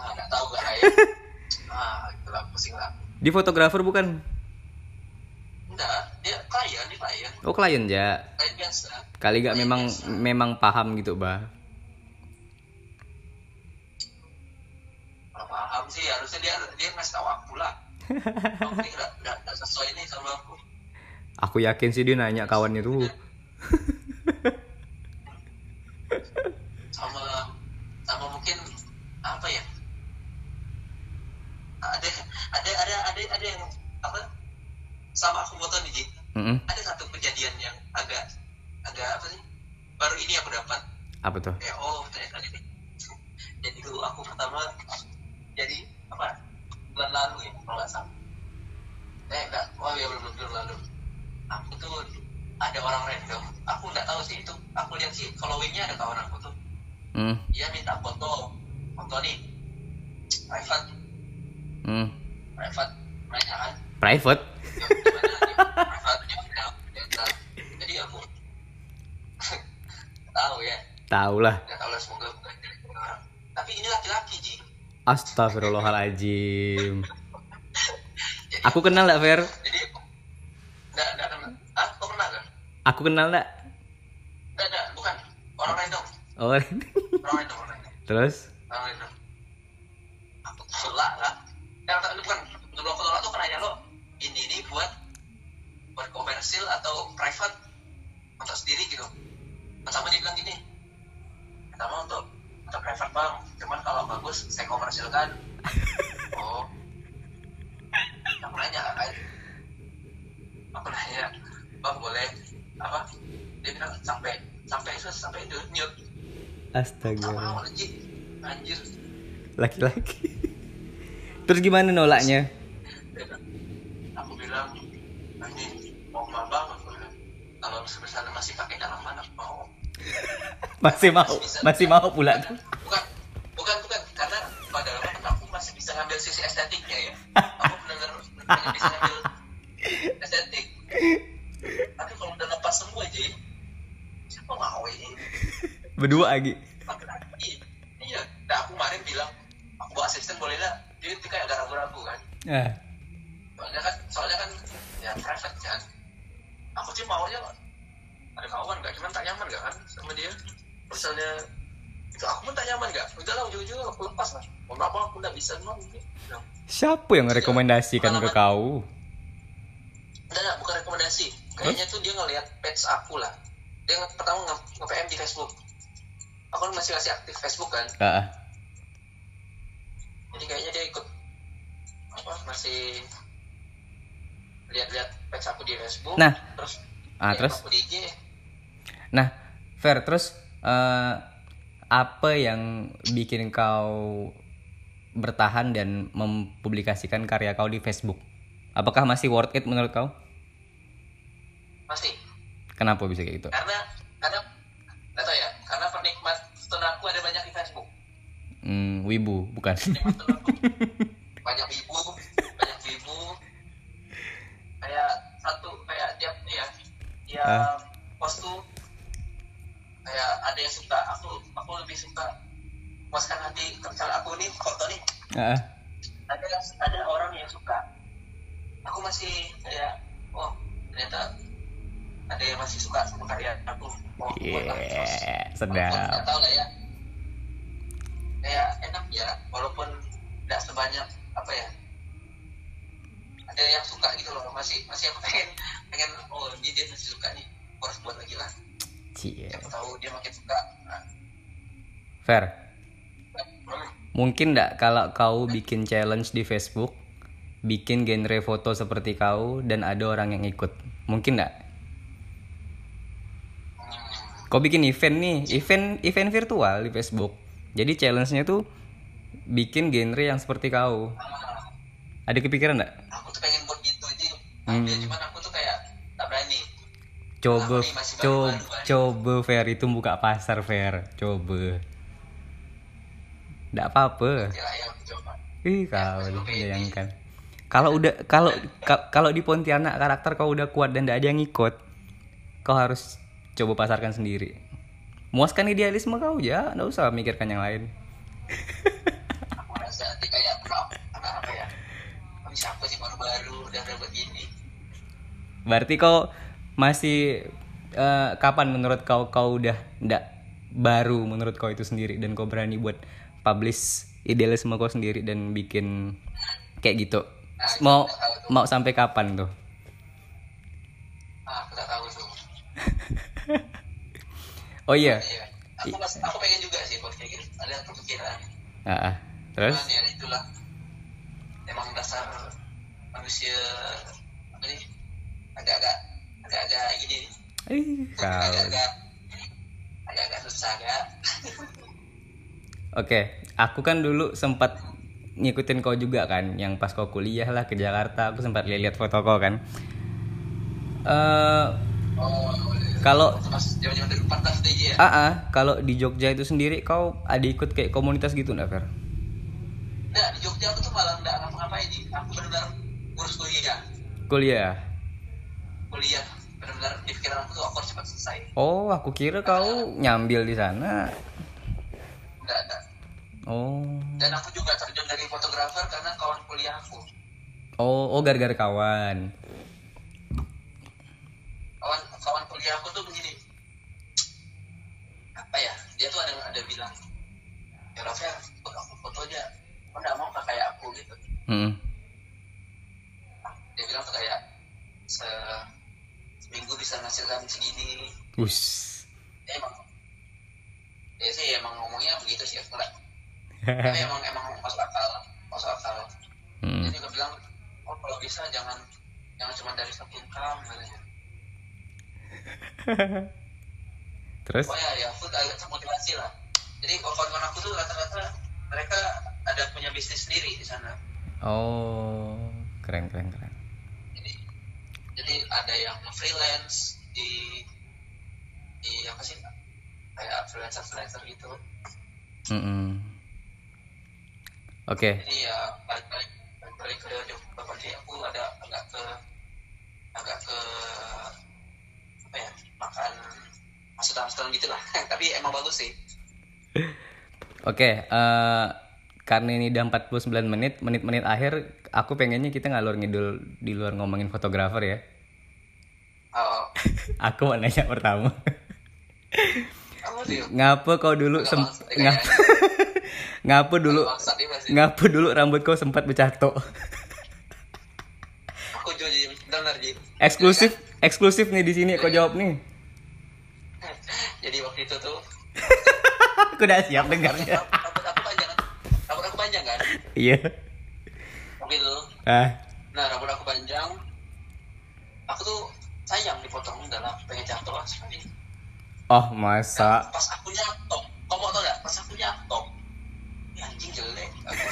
ah nggak tahu gak ya ah itulah pusing lah. Dia fotografer bukan? Enggak dia klien dia klien. Oh klien ya klien biasa. Kali gak Klien memang biasa. memang paham gitu bah dia ngasih tahu aku lah. Aku ini nggak nggak nggak sesuai nih sama aku. Aku yakin sih dia nanya kawannya tuh. Sama sama mungkin apa ya? Ada ada ada ada ada yang apa? Sama aku foto nih Ji. Mm-mm. ada satu kejadian yang agak agak apa sih? Baru ini aku dapat. Apa tuh? Kayak oh ternyata ini. Jadi dulu aku pertama jadi apa bulan lalu ya kalau nggak salah. Eh enggak oh ya belum belum lalu. Aku tuh ada orang random. Aku nggak tahu sih itu. Aku lihat sih followingnya ada kawan aku tuh. Hmm. dia minta foto. Foto nih. Private. Hmm. private. Nanya kan? Private? Tahu ya. Tahu lah. Nggak tahu lah semoga bukan dari orang. Tapi ini laki-laki ji Astagfirullahaladzim aku kenal gak Fer? Jadi nggak nggak kenal. Ah kau kenal kan aku kenal gak nggak nggak bukan. Orang random. Oh. Orang random orang random. Terus? Orang random. Aku tolak lah. Yang tak bukan. Sebelum aku tolak tuh aku nanya lo ini ini buat buat komersil atau private? Untuk sendiri gitu. Pertama dia bilang gini pertama untuk untuk private bang. Cuman kalau bagus saya komersilkan oh. Aku nanya kan aku nanya bang boleh. Apa? Dia bilang sampai sampai sampai itu nyut. Astaga. Sama anjir anjir. Laki-laki. Terus gimana nolaknya aku bilang ini mau mahal banget aku bilang. kalau misalnya masih pakai dalaman aku mau masih mau masih mau pula tuh. bukan bukan bukan. Karena pada aku masih bisa ngambil sisi estetiknya ya. Aku benar-benar bisa ngambil estetik. Tapi kalau udah lepas semua aja siapa mau ini? Berdua lagi laki-laki iya nah aku kemarin bilang aku bawa asisten boleh nggak dia tuh kayak agak ragu-ragu kan ah. soalnya kan soalnya kan ya private kan aku sih maunya ada kawan gak cuman tak nyaman gak kan sama dia misalnya itu aku pun tak nyaman gak udah lah ujung-ujungnya aku lepas lah mau apa aku gak bisa mau gitu Bilang, siapa yang merekomendasikan ke kau? Enggak bukan rekomendasi. Kayaknya tuh dia ngelihat page aku lah. Dia pertama nge- nge-PM di Facebook. Aku masih masih aktif Facebook kan? Ah. jadi kayaknya dia ikut apa masih lihat-lihat page aku di Facebook. Nah. terus Ah, terus? aku di IG Nah, Fer, terus eh, apa yang bikin kau bertahan dan mempublikasikan karya kau di Facebook? Apakah masih worth it menurut kau? pasti Kenapa bisa kayak gitu? karena karena nggak tahu ya karena penikmat aku ada banyak di Facebook Hmm, wibu, bukan? penikmat tonton aku banyak ibu banyak ibu kayak satu kayak tiap ya tiap Ah. post tuh kayak ada yang suka aku aku lebih suka puaskan hati misalnya aku nih foto nih. Ah, ada ada orang yang suka. Aku masih kayak oh ternyata ada yang masih suka sama karya aku. Mau buat lah terus. yeah, walaupun sedap. tahu lah ya. Kayak enak ya walaupun nggak sebanyak apa ya ada yang suka gitu loh. Masih masih aku pengen pengen oh ini dia masih suka nih. Aku harus buat lagi lah. Cie. siapa tahu dia makin suka. Nah, Fair. Mungkin nggak kalau kau bikin challenge di Facebook, bikin genre foto seperti kau dan ada orang yang ikut, mungkin nggak? hmm, Kau bikin event nih, event event virtual di Facebook. Jadi challenge-nya tuh bikin genre yang seperti kau. Ada kepikiran nggak? aku tuh pengen buat gitu aja Hmm. tapi cuman aku tuh kayak tak berani Coba, coba, coba Fair itu buka pasar Fair, coba. Nggak apa-apa. ya ya Ih, kau bayangkan. Kalau udah kalau ka- kalau di Pontianak karakter kau udah kuat dan tidak ada yang ikut, kau harus coba pasarkan sendiri. Muaskan idealisme kau ya, nggak usah mikirkan yang lain. aku rasa nanti kayak apa apa ya Tapi siapa sih baru-baru udah dapat gini Berarti kau masih eh, kapan menurut kau kau udah ndak baru menurut kau itu sendiri dan kau berani buat publish idealisme kau sendiri dan bikin kayak gitu. Mau mau sampai kapan tuh? ah tahu tuh Oh iya. Iya. Aku aku pengen juga sih kalau kayak gitu. Ada kepikiran. Ah, ah. terus? Cuman ya itulah. Emang dasar manusia apa nih? Agak-agak agak-agak gini. agak-agak susah agak. Oke, aku kan dulu sempat ngikutin kau juga kan, yang pas kau kuliah lah ke Jakarta, aku sempat lihat foto kau kan. Eh, Oh, kalau itu pas zaman-zaman 2014 tuh aja ya. ah, ah, kalau di Jogja itu sendiri kau ada ikut kayak komunitas gitu nggak Fer? Nah, di Jogja aku tuh malah nggak ngapa-ngapain nih. Aku benar-benar ngurus kuliah. Kuliah. Kuliah benar-benar di pikiran aku tuh aku harus cepat selesai. Oh, aku kira kau nyambil di sana. Oh. Dan aku juga terjun dari fotografer karena kawan kuliah aku. Oh, oh gara-gara kawan. kawan kawan kuliah aku tuh begini apa ya dia tuh ada ada bilang ya ikut aku foto aja kok nggak mau kayak aku gitu Hmm. dia bilang tuh kayak se seminggu bisa menghasilkan segini Us. ya emang ya sih emang ngomongnya begitu sih aku nggak tapi emang emang masuk akal masuk akal Hmm. dia juga bilang oh kalau bisa jangan jangan cuma dari satu income katanya Terus? Oh ya, ya, aku agak termotivasi lah. Jadi kawan-kawan aku tuh rata-rata mereka ada punya bisnis sendiri di sana. Oh, keren keren keren. Jadi, jadi ada yang freelance di di apa sih kayak freelancer freelancer gitu. Mm-mm. Oke. Jadi ya balik-balik balik ke Jogja aku ada agak ke agak ke apa ya makan masukan-masukan gitu lah. Tapi emang bagus sih. Oke, eh, karena ini udah 49 menit, menit-menit akhir aku pengennya kita ngalur ngidul di luar ngomongin fotografer ya. Oh, aku mau nanya pertama. ngapa kau dulu sem ya, ngapa ngapa dulu Ngapa dulu rambut kau sempat bercatok? Aku jadi benar jadi. eksklusif eksklusif nih di sini kau jawab nih. Jadi waktu itu tuh aku udah siap dengarnya. rambut aku panjang kan? Rambut aku panjang kan? Iya. Waktu itu. Ah. Nah rambut aku panjang. Aku tuh sayang dipotong udah lah pengen jatuh lah sekali. Oh, masa Pas aku nyatok, kamu tau gak? Pas aku nyatok, ya anjing jelek. Aku,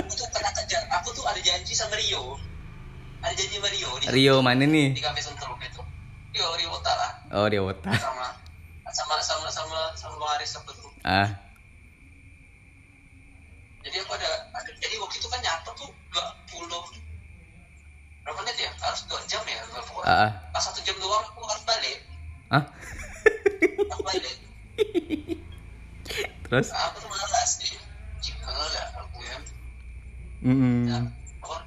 aku tuh pernah kejar, aku tuh ada janji sama Rio. Ada janji sama Rio di, Rio mana nih? di kafe Sentul itu. Rio Rio Utara Oh, dia otak. sama sama sama sama sama Bang Aris tuh. Ah. jadi aku ada, ada jadi waktu itu kan nyatok tuh 20 berapa menit ya harus dua jam ya pokoknya Ah. ah. pas satu jam doang aku harus balik Ah. aku balik Terus? aku tuh malas nih jika lah aku ya Mm. nah, aku,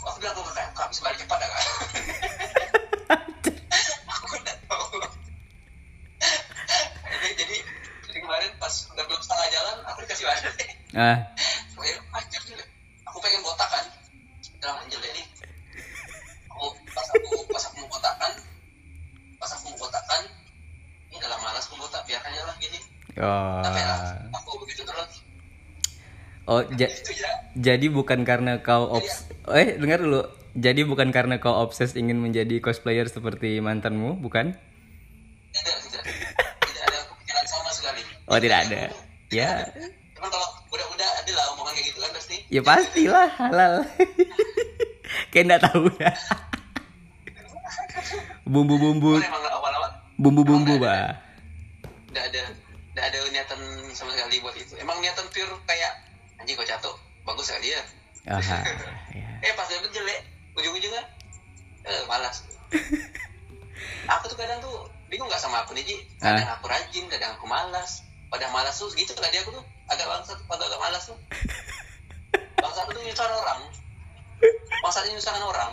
aku bilang ke kakak kak bisa balik cepat ya kak aku udah tahu jadi, jadi jadi kemarin pas udah belum setengah jalan aku dikasih balik Ah. Juga. Aku pengen botak kan. Bilang anjir Oh. Oh, ja ya. jadi bukan karena kau iya. obs ya, ya. eh dengar dulu. Jadi bukan karena kau obses ingin menjadi cosplayer seperti mantanmu, bukan? Tidak, tidak. tidak ada pemikiran sama sekali. Oh, tidak ada. Ya. Cuman kalau udah-udah ada lah omongan kayak gitu kan pasti. Ya pastilah halal. kayak enggak tahu ya. Bumbu-bumbu. Bumbu-bumbu, Pak sama sekali buat itu. Emang niatan pure kayak anjing kok jatuh bagus kali ya. Aha, ya. Eh pas dapet jelek ujung-ujungnya eh malas. aku tuh kadang tuh bingung nggak sama aku nih Ji. Kadang aku rajin, kadang aku malas. Pada malas tuh gitu tadi aku tuh agak bangsat, pada agak malas tuh. Bangsat tuh nyusahin orang. Bangsatnya nyusahin orang.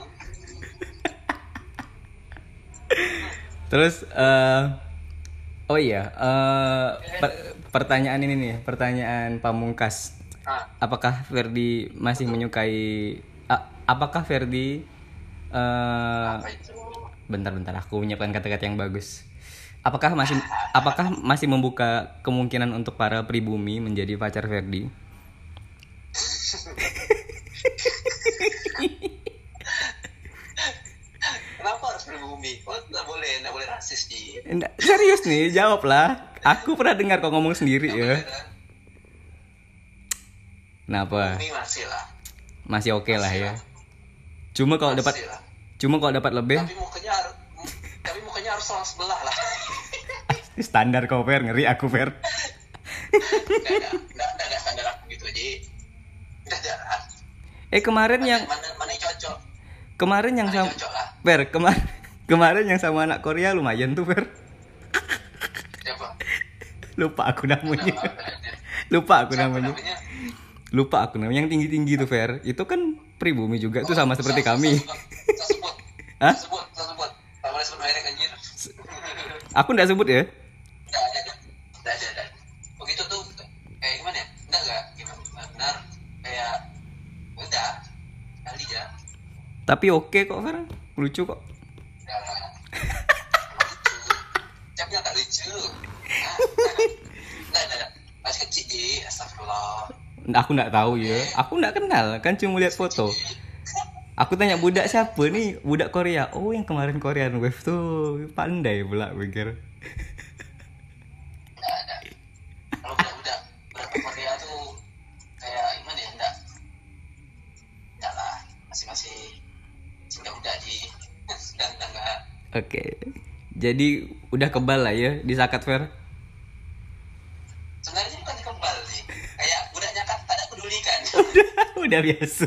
Terus eh oh iya, eh per- pertanyaan ini nih, pertanyaan pamungkas. Nah, Apakah Ferdi masih menyukai a- apakah Ferdi eh itu? bentar-bentar aku menyiapkan kata-kata yang bagus. Apakah masih apakah masih membuka kemungkinan untuk para pribumi menjadi pacar Ferdi? Oh, nggak boleh, nggak boleh rasis. Enggak, serius nih, jawablah. Aku pernah dengar kau ngomong sendiri ya. Kenapa? Ini masih lah. Masih oke lah ya. Cuma kalau dapat lah. cuma kalau dapat lebih Tapi mukanya harus, tapi mukanya harus sebelah sebelah lah. standar kau Fer, ngeri aku Fer. Nggak nggak standar aku gitu ada. Eh kemarin yang Mana, mana cocok? kemarin yang Mana sama lah. Fer, kemarin kemarin yang sama anak Korea lumayan tuh Fer. Siapa? Lupa aku namanya. Nama- Lupa aku Siapa namanya. namanya? Lupa aku namanya yang tinggi-tinggi tuh Fer. Itu kan pribumi juga tuh sama seperti Saya- kami. Saya sebut. Hah? Saya sebut, saya sebut. Kalau boleh sebut merek anjir. Aku nggak sebut ya. Begitu tuh, kayak gimana ya? Enggak, enggak. Gimana? Benar. Kayak, udah. Kali ya. Tapi oke kok Fer. Lucu kok. Enggak lah. Lucu. Capnya tak lucu. Hah? Enggak, enggak, enggak. Masih kecil, Ji. Astagfirullah. Aku nggak tahu ya. Aku nggak kenal, kan cuma lihat foto. Aku tanya budak siapa nih? Budak Korea. Oh, yang kemarin Korean Wave tuh pandai pula pikir. Ya? Oke. Jadi udah kebal lah ya di Sakat Fair. sebenarnya bukan kebal sih kayak budaknya kan tak ada pedulikan udah, udah biasa.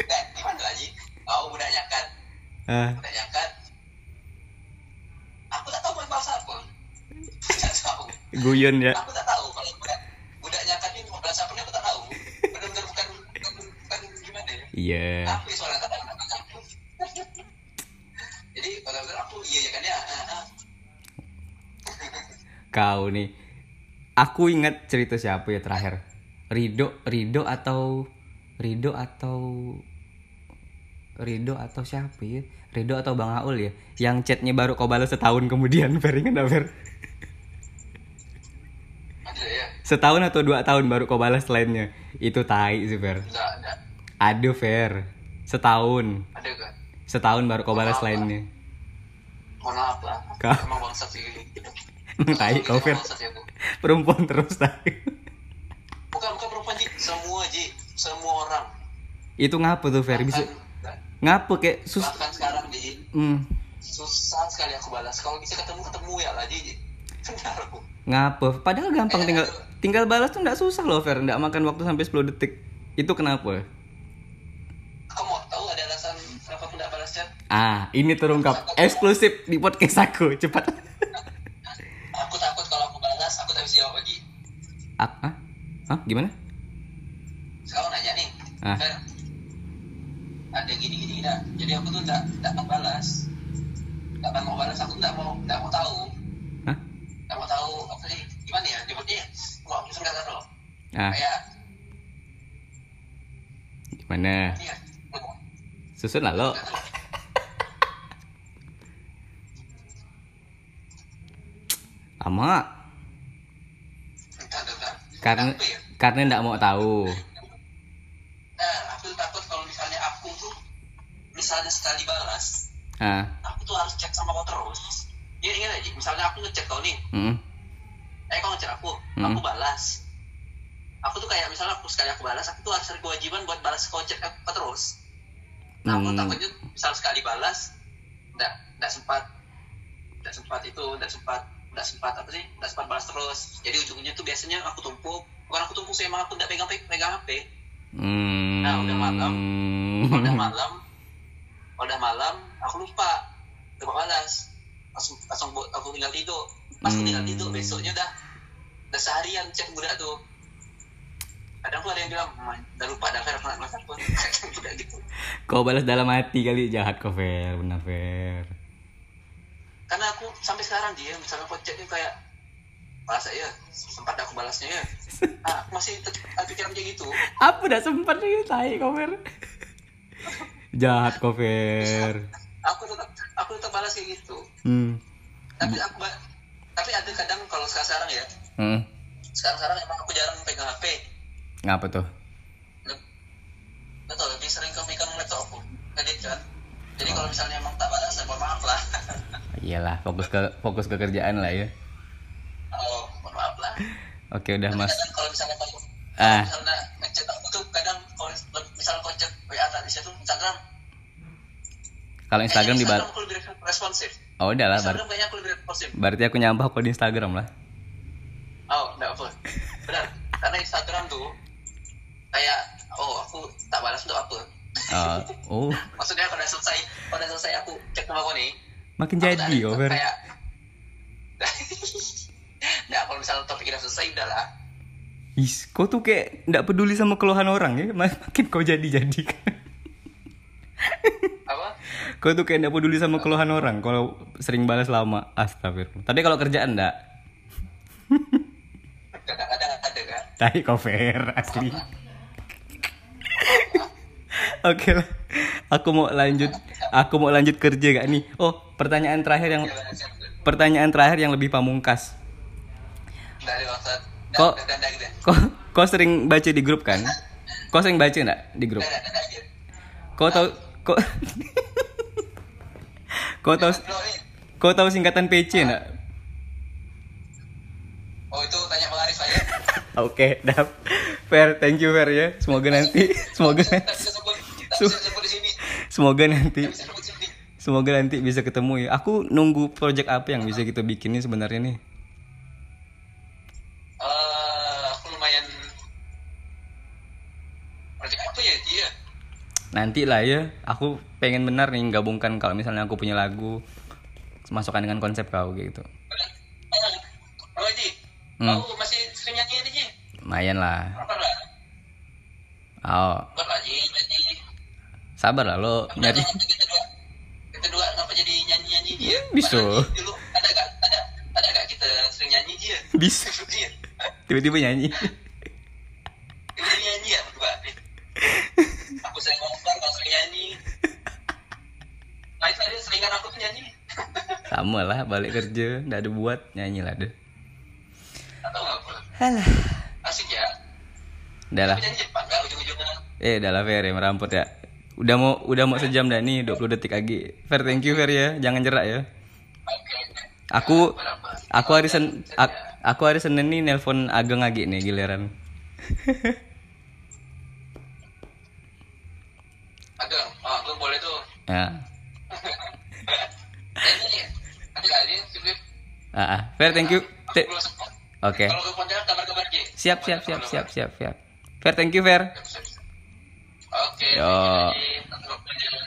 nggak, gimana lagi oh budaknya kan Ah, budaknya kan aku tak tahu mau bahasa apa tak tahu guyon ya. aku tak tahu kalau budaknya kan ini mau bahasa apa aku tak tahu benar-benar bukan bukan, bukan gimana ya Iya. aku soalnya tak tahu jadi kalau aku iya ya kan ya. Kau nih. Aku ingat cerita siapa ya terakhir. Rido, Rido atau Rido atau Rido atau siapa ya? Rido atau Bang Aul ya? Yang chatnya baru kau balas setahun kemudian, Fer ingat nggak, Fer? ya Setahun atau dua tahun baru kau balas lainnya. Itu tai sih, Fer. enggak ada Aduh, Fer. Setahun. ada kan Setahun baru kau balas lainnya. mohon maaf lah Kau. emang bangsat sih Emang tai kau, Fer. Perempuan terus tai. bukan bukan perempuan ji semua ji semua orang Itu ngapa tuh, Fer? Bisa ngapa kayak sus bahkan sekarang ji hmm, susah sekali aku balas kalau bisa ketemu ketemu ya lah ji ngapa? Padahal gampang tinggal tinggal balas tuh nggak susah loh, Fer. Nggak makan waktu sampai 10 detik. Itu kenapa? kamu mau tahu ada alasan kenapa aku balas chat Ah, ini terungkap eksklusif di podcast aku. Cepat. aku takut kalau aku balas aku tak bisa jawab lagi Ah, ah? Hah? Gimana? Ah. Fer, ada gini gini dah jadi aku tuh tidak tidak akan balas tidak mau balas aku tidak mau tidak mau tahu Hah? tidak mau tahu apa sih gimana ya nyebutnya mau aku singkat dulu Ah, kayak gimana? ini ya Susun lah lo. Lama. Karena ya? Karena nggak mau tahu. nah aku tuh takut kalau misalnya aku tuh misalnya sekali balas Ah, aku tuh harus chat sama kau terus. Ya ingat aja misalnya aku ngechat kau nih. Mm, eh kau ngechat aku Hmm. aku balas. Aku tuh kayak misalnya aku sekali aku balas aku tuh harus ada kewajiban buat balas kau chat aku terus. Nah aku Hmm. takutnya misal sekali balas nggak nggak sempat nggak sempat itu nggak sempat nggak sempat apa sih nggak sempat balas terus. Jadi ujungnya tuh biasanya aku tumpuk. Bukan aku tumpuk sih emang aku nggak pegang pegang hp mm, Nah, udah malam. Udah malam udah malam aku lupa. Lupa balas langsung langsung aku tinggal tidur. Pas aku tinggal tidur Hmm. besoknya udah udah seharian chat budak tuh kadang tuh ada yang bilang "Man, udah lupa dah pernah masak pun budak gitu. Kau balas dalam hati kali jahat kau Fer, benar Fer. karena aku sampai sekarang dia misalnya aku chatnya kayak balas ya? Sempat aku balasnya ya? Nah, aku masih pikiran kayak gitu. Apa udah sempat nih tai kau Fer. Jahat kau Fer. aku tetap aku tetap balas kayak gitu Hmm. tapi aku tapi ada kadang kalau sekarang ya Hmm. sekarang sekarang emang aku jarang pegang HP Ngapa tuh? betul lebih sering ke pegang laptop aku edit kan jadi kalau misalnya emang tak balas ya mohon maaf lah Iyalah, fokus ke fokus ke kerjaan lah ya. oh mohon maaf lah Oke, udah Tapi Mas. kalau misalnya kalau Ah. misalnya ngechat aku tuh kadang kalau misalnya kau chat WA tadi tuh Instagram. Kalau Instagram di Instagram aku lebih responsif. Oh, udah lah, Instagram kayaknya aku lebih responsif. berarti aku nyampah kok di Instagram lah. oh enggak apa. Benar. Karena Instagram tuh kayak oh aku tak balas untuk apa. Oh, oh, maksudnya kalau udah selesai kalau udah selesai aku cek sama kau nih makin aku jadi Fer. kayak nah kalau misalnya topik udah selesai udah lah Is, kau tuh kayak nggak peduli sama keluhan orang ya, makin kau jadi-jadi kan. apa Kau tuh kayak nggak peduli sama keluhan orang kalau sering balas lama. Astagfirullah. Tapi kalau kerjaan enggak. Tai kau Fer, asli. Oke lah. Aku mau lanjut. Aku mau lanjut kerja gak nih? Oh, pertanyaan terakhir yang pertanyaan terakhir yang lebih pamungkas. Kok- Kau kau sering baca di grup kan? Kau sering baca enggak di grup? Kau Kau tahu Bro, nih. kau tahu singkatan PC enggak? oh itu tanya Bang Arif aja Oke, dap. Fair, thank you Fair ya. Semoga nanti semoga semoga nanti semoga nanti bisa ketemu ya. Aku nunggu project apa yang bisa kita bikin nih sebenarnya nih. Nanti lah ya. Aku pengen benar nih gabungkan kalau misalnya aku punya lagu masukkan dengan konsep kau gitu. Oh Ji Hmm. kau masih sering nyanyi ini Ji Lumayan lah. Oh, sabar lah lo nyari. Kita dua kita dua ngapa jadi nyanyi nyanyi dia Bisa. Dulu ada gak ada ada gak kita sering nyanyi dia Bisa. Iya. Tiba-tiba nyanyi. Kita nyanyi ya aku sering ngobrol kau sering nyanyi Lain tadi seringan aku tuh nyanyi Sama lah balik kerja, nggak ada buat nyanyi lah deh. atau nggak asik ya Udah lah. Eh, udah lah Fer ya, meramput ya. Udah mau udah mau sejam dah nih, 20 detik lagi. Fer, thank you Fer ya. Jangan jerak ya. Aku aku hari Sen ak- aku hari Senin nih nelpon Ageng lagi nih giliran. agak oh aku boleh tuh ya. nggak ini sip Ah, ah. Fer, thank you. Oke. kalau ke Pontianak kabar-kabar Siap, siap, siap, siap, siap, siap. Fer, thank you Fer. oke Yo. Ji.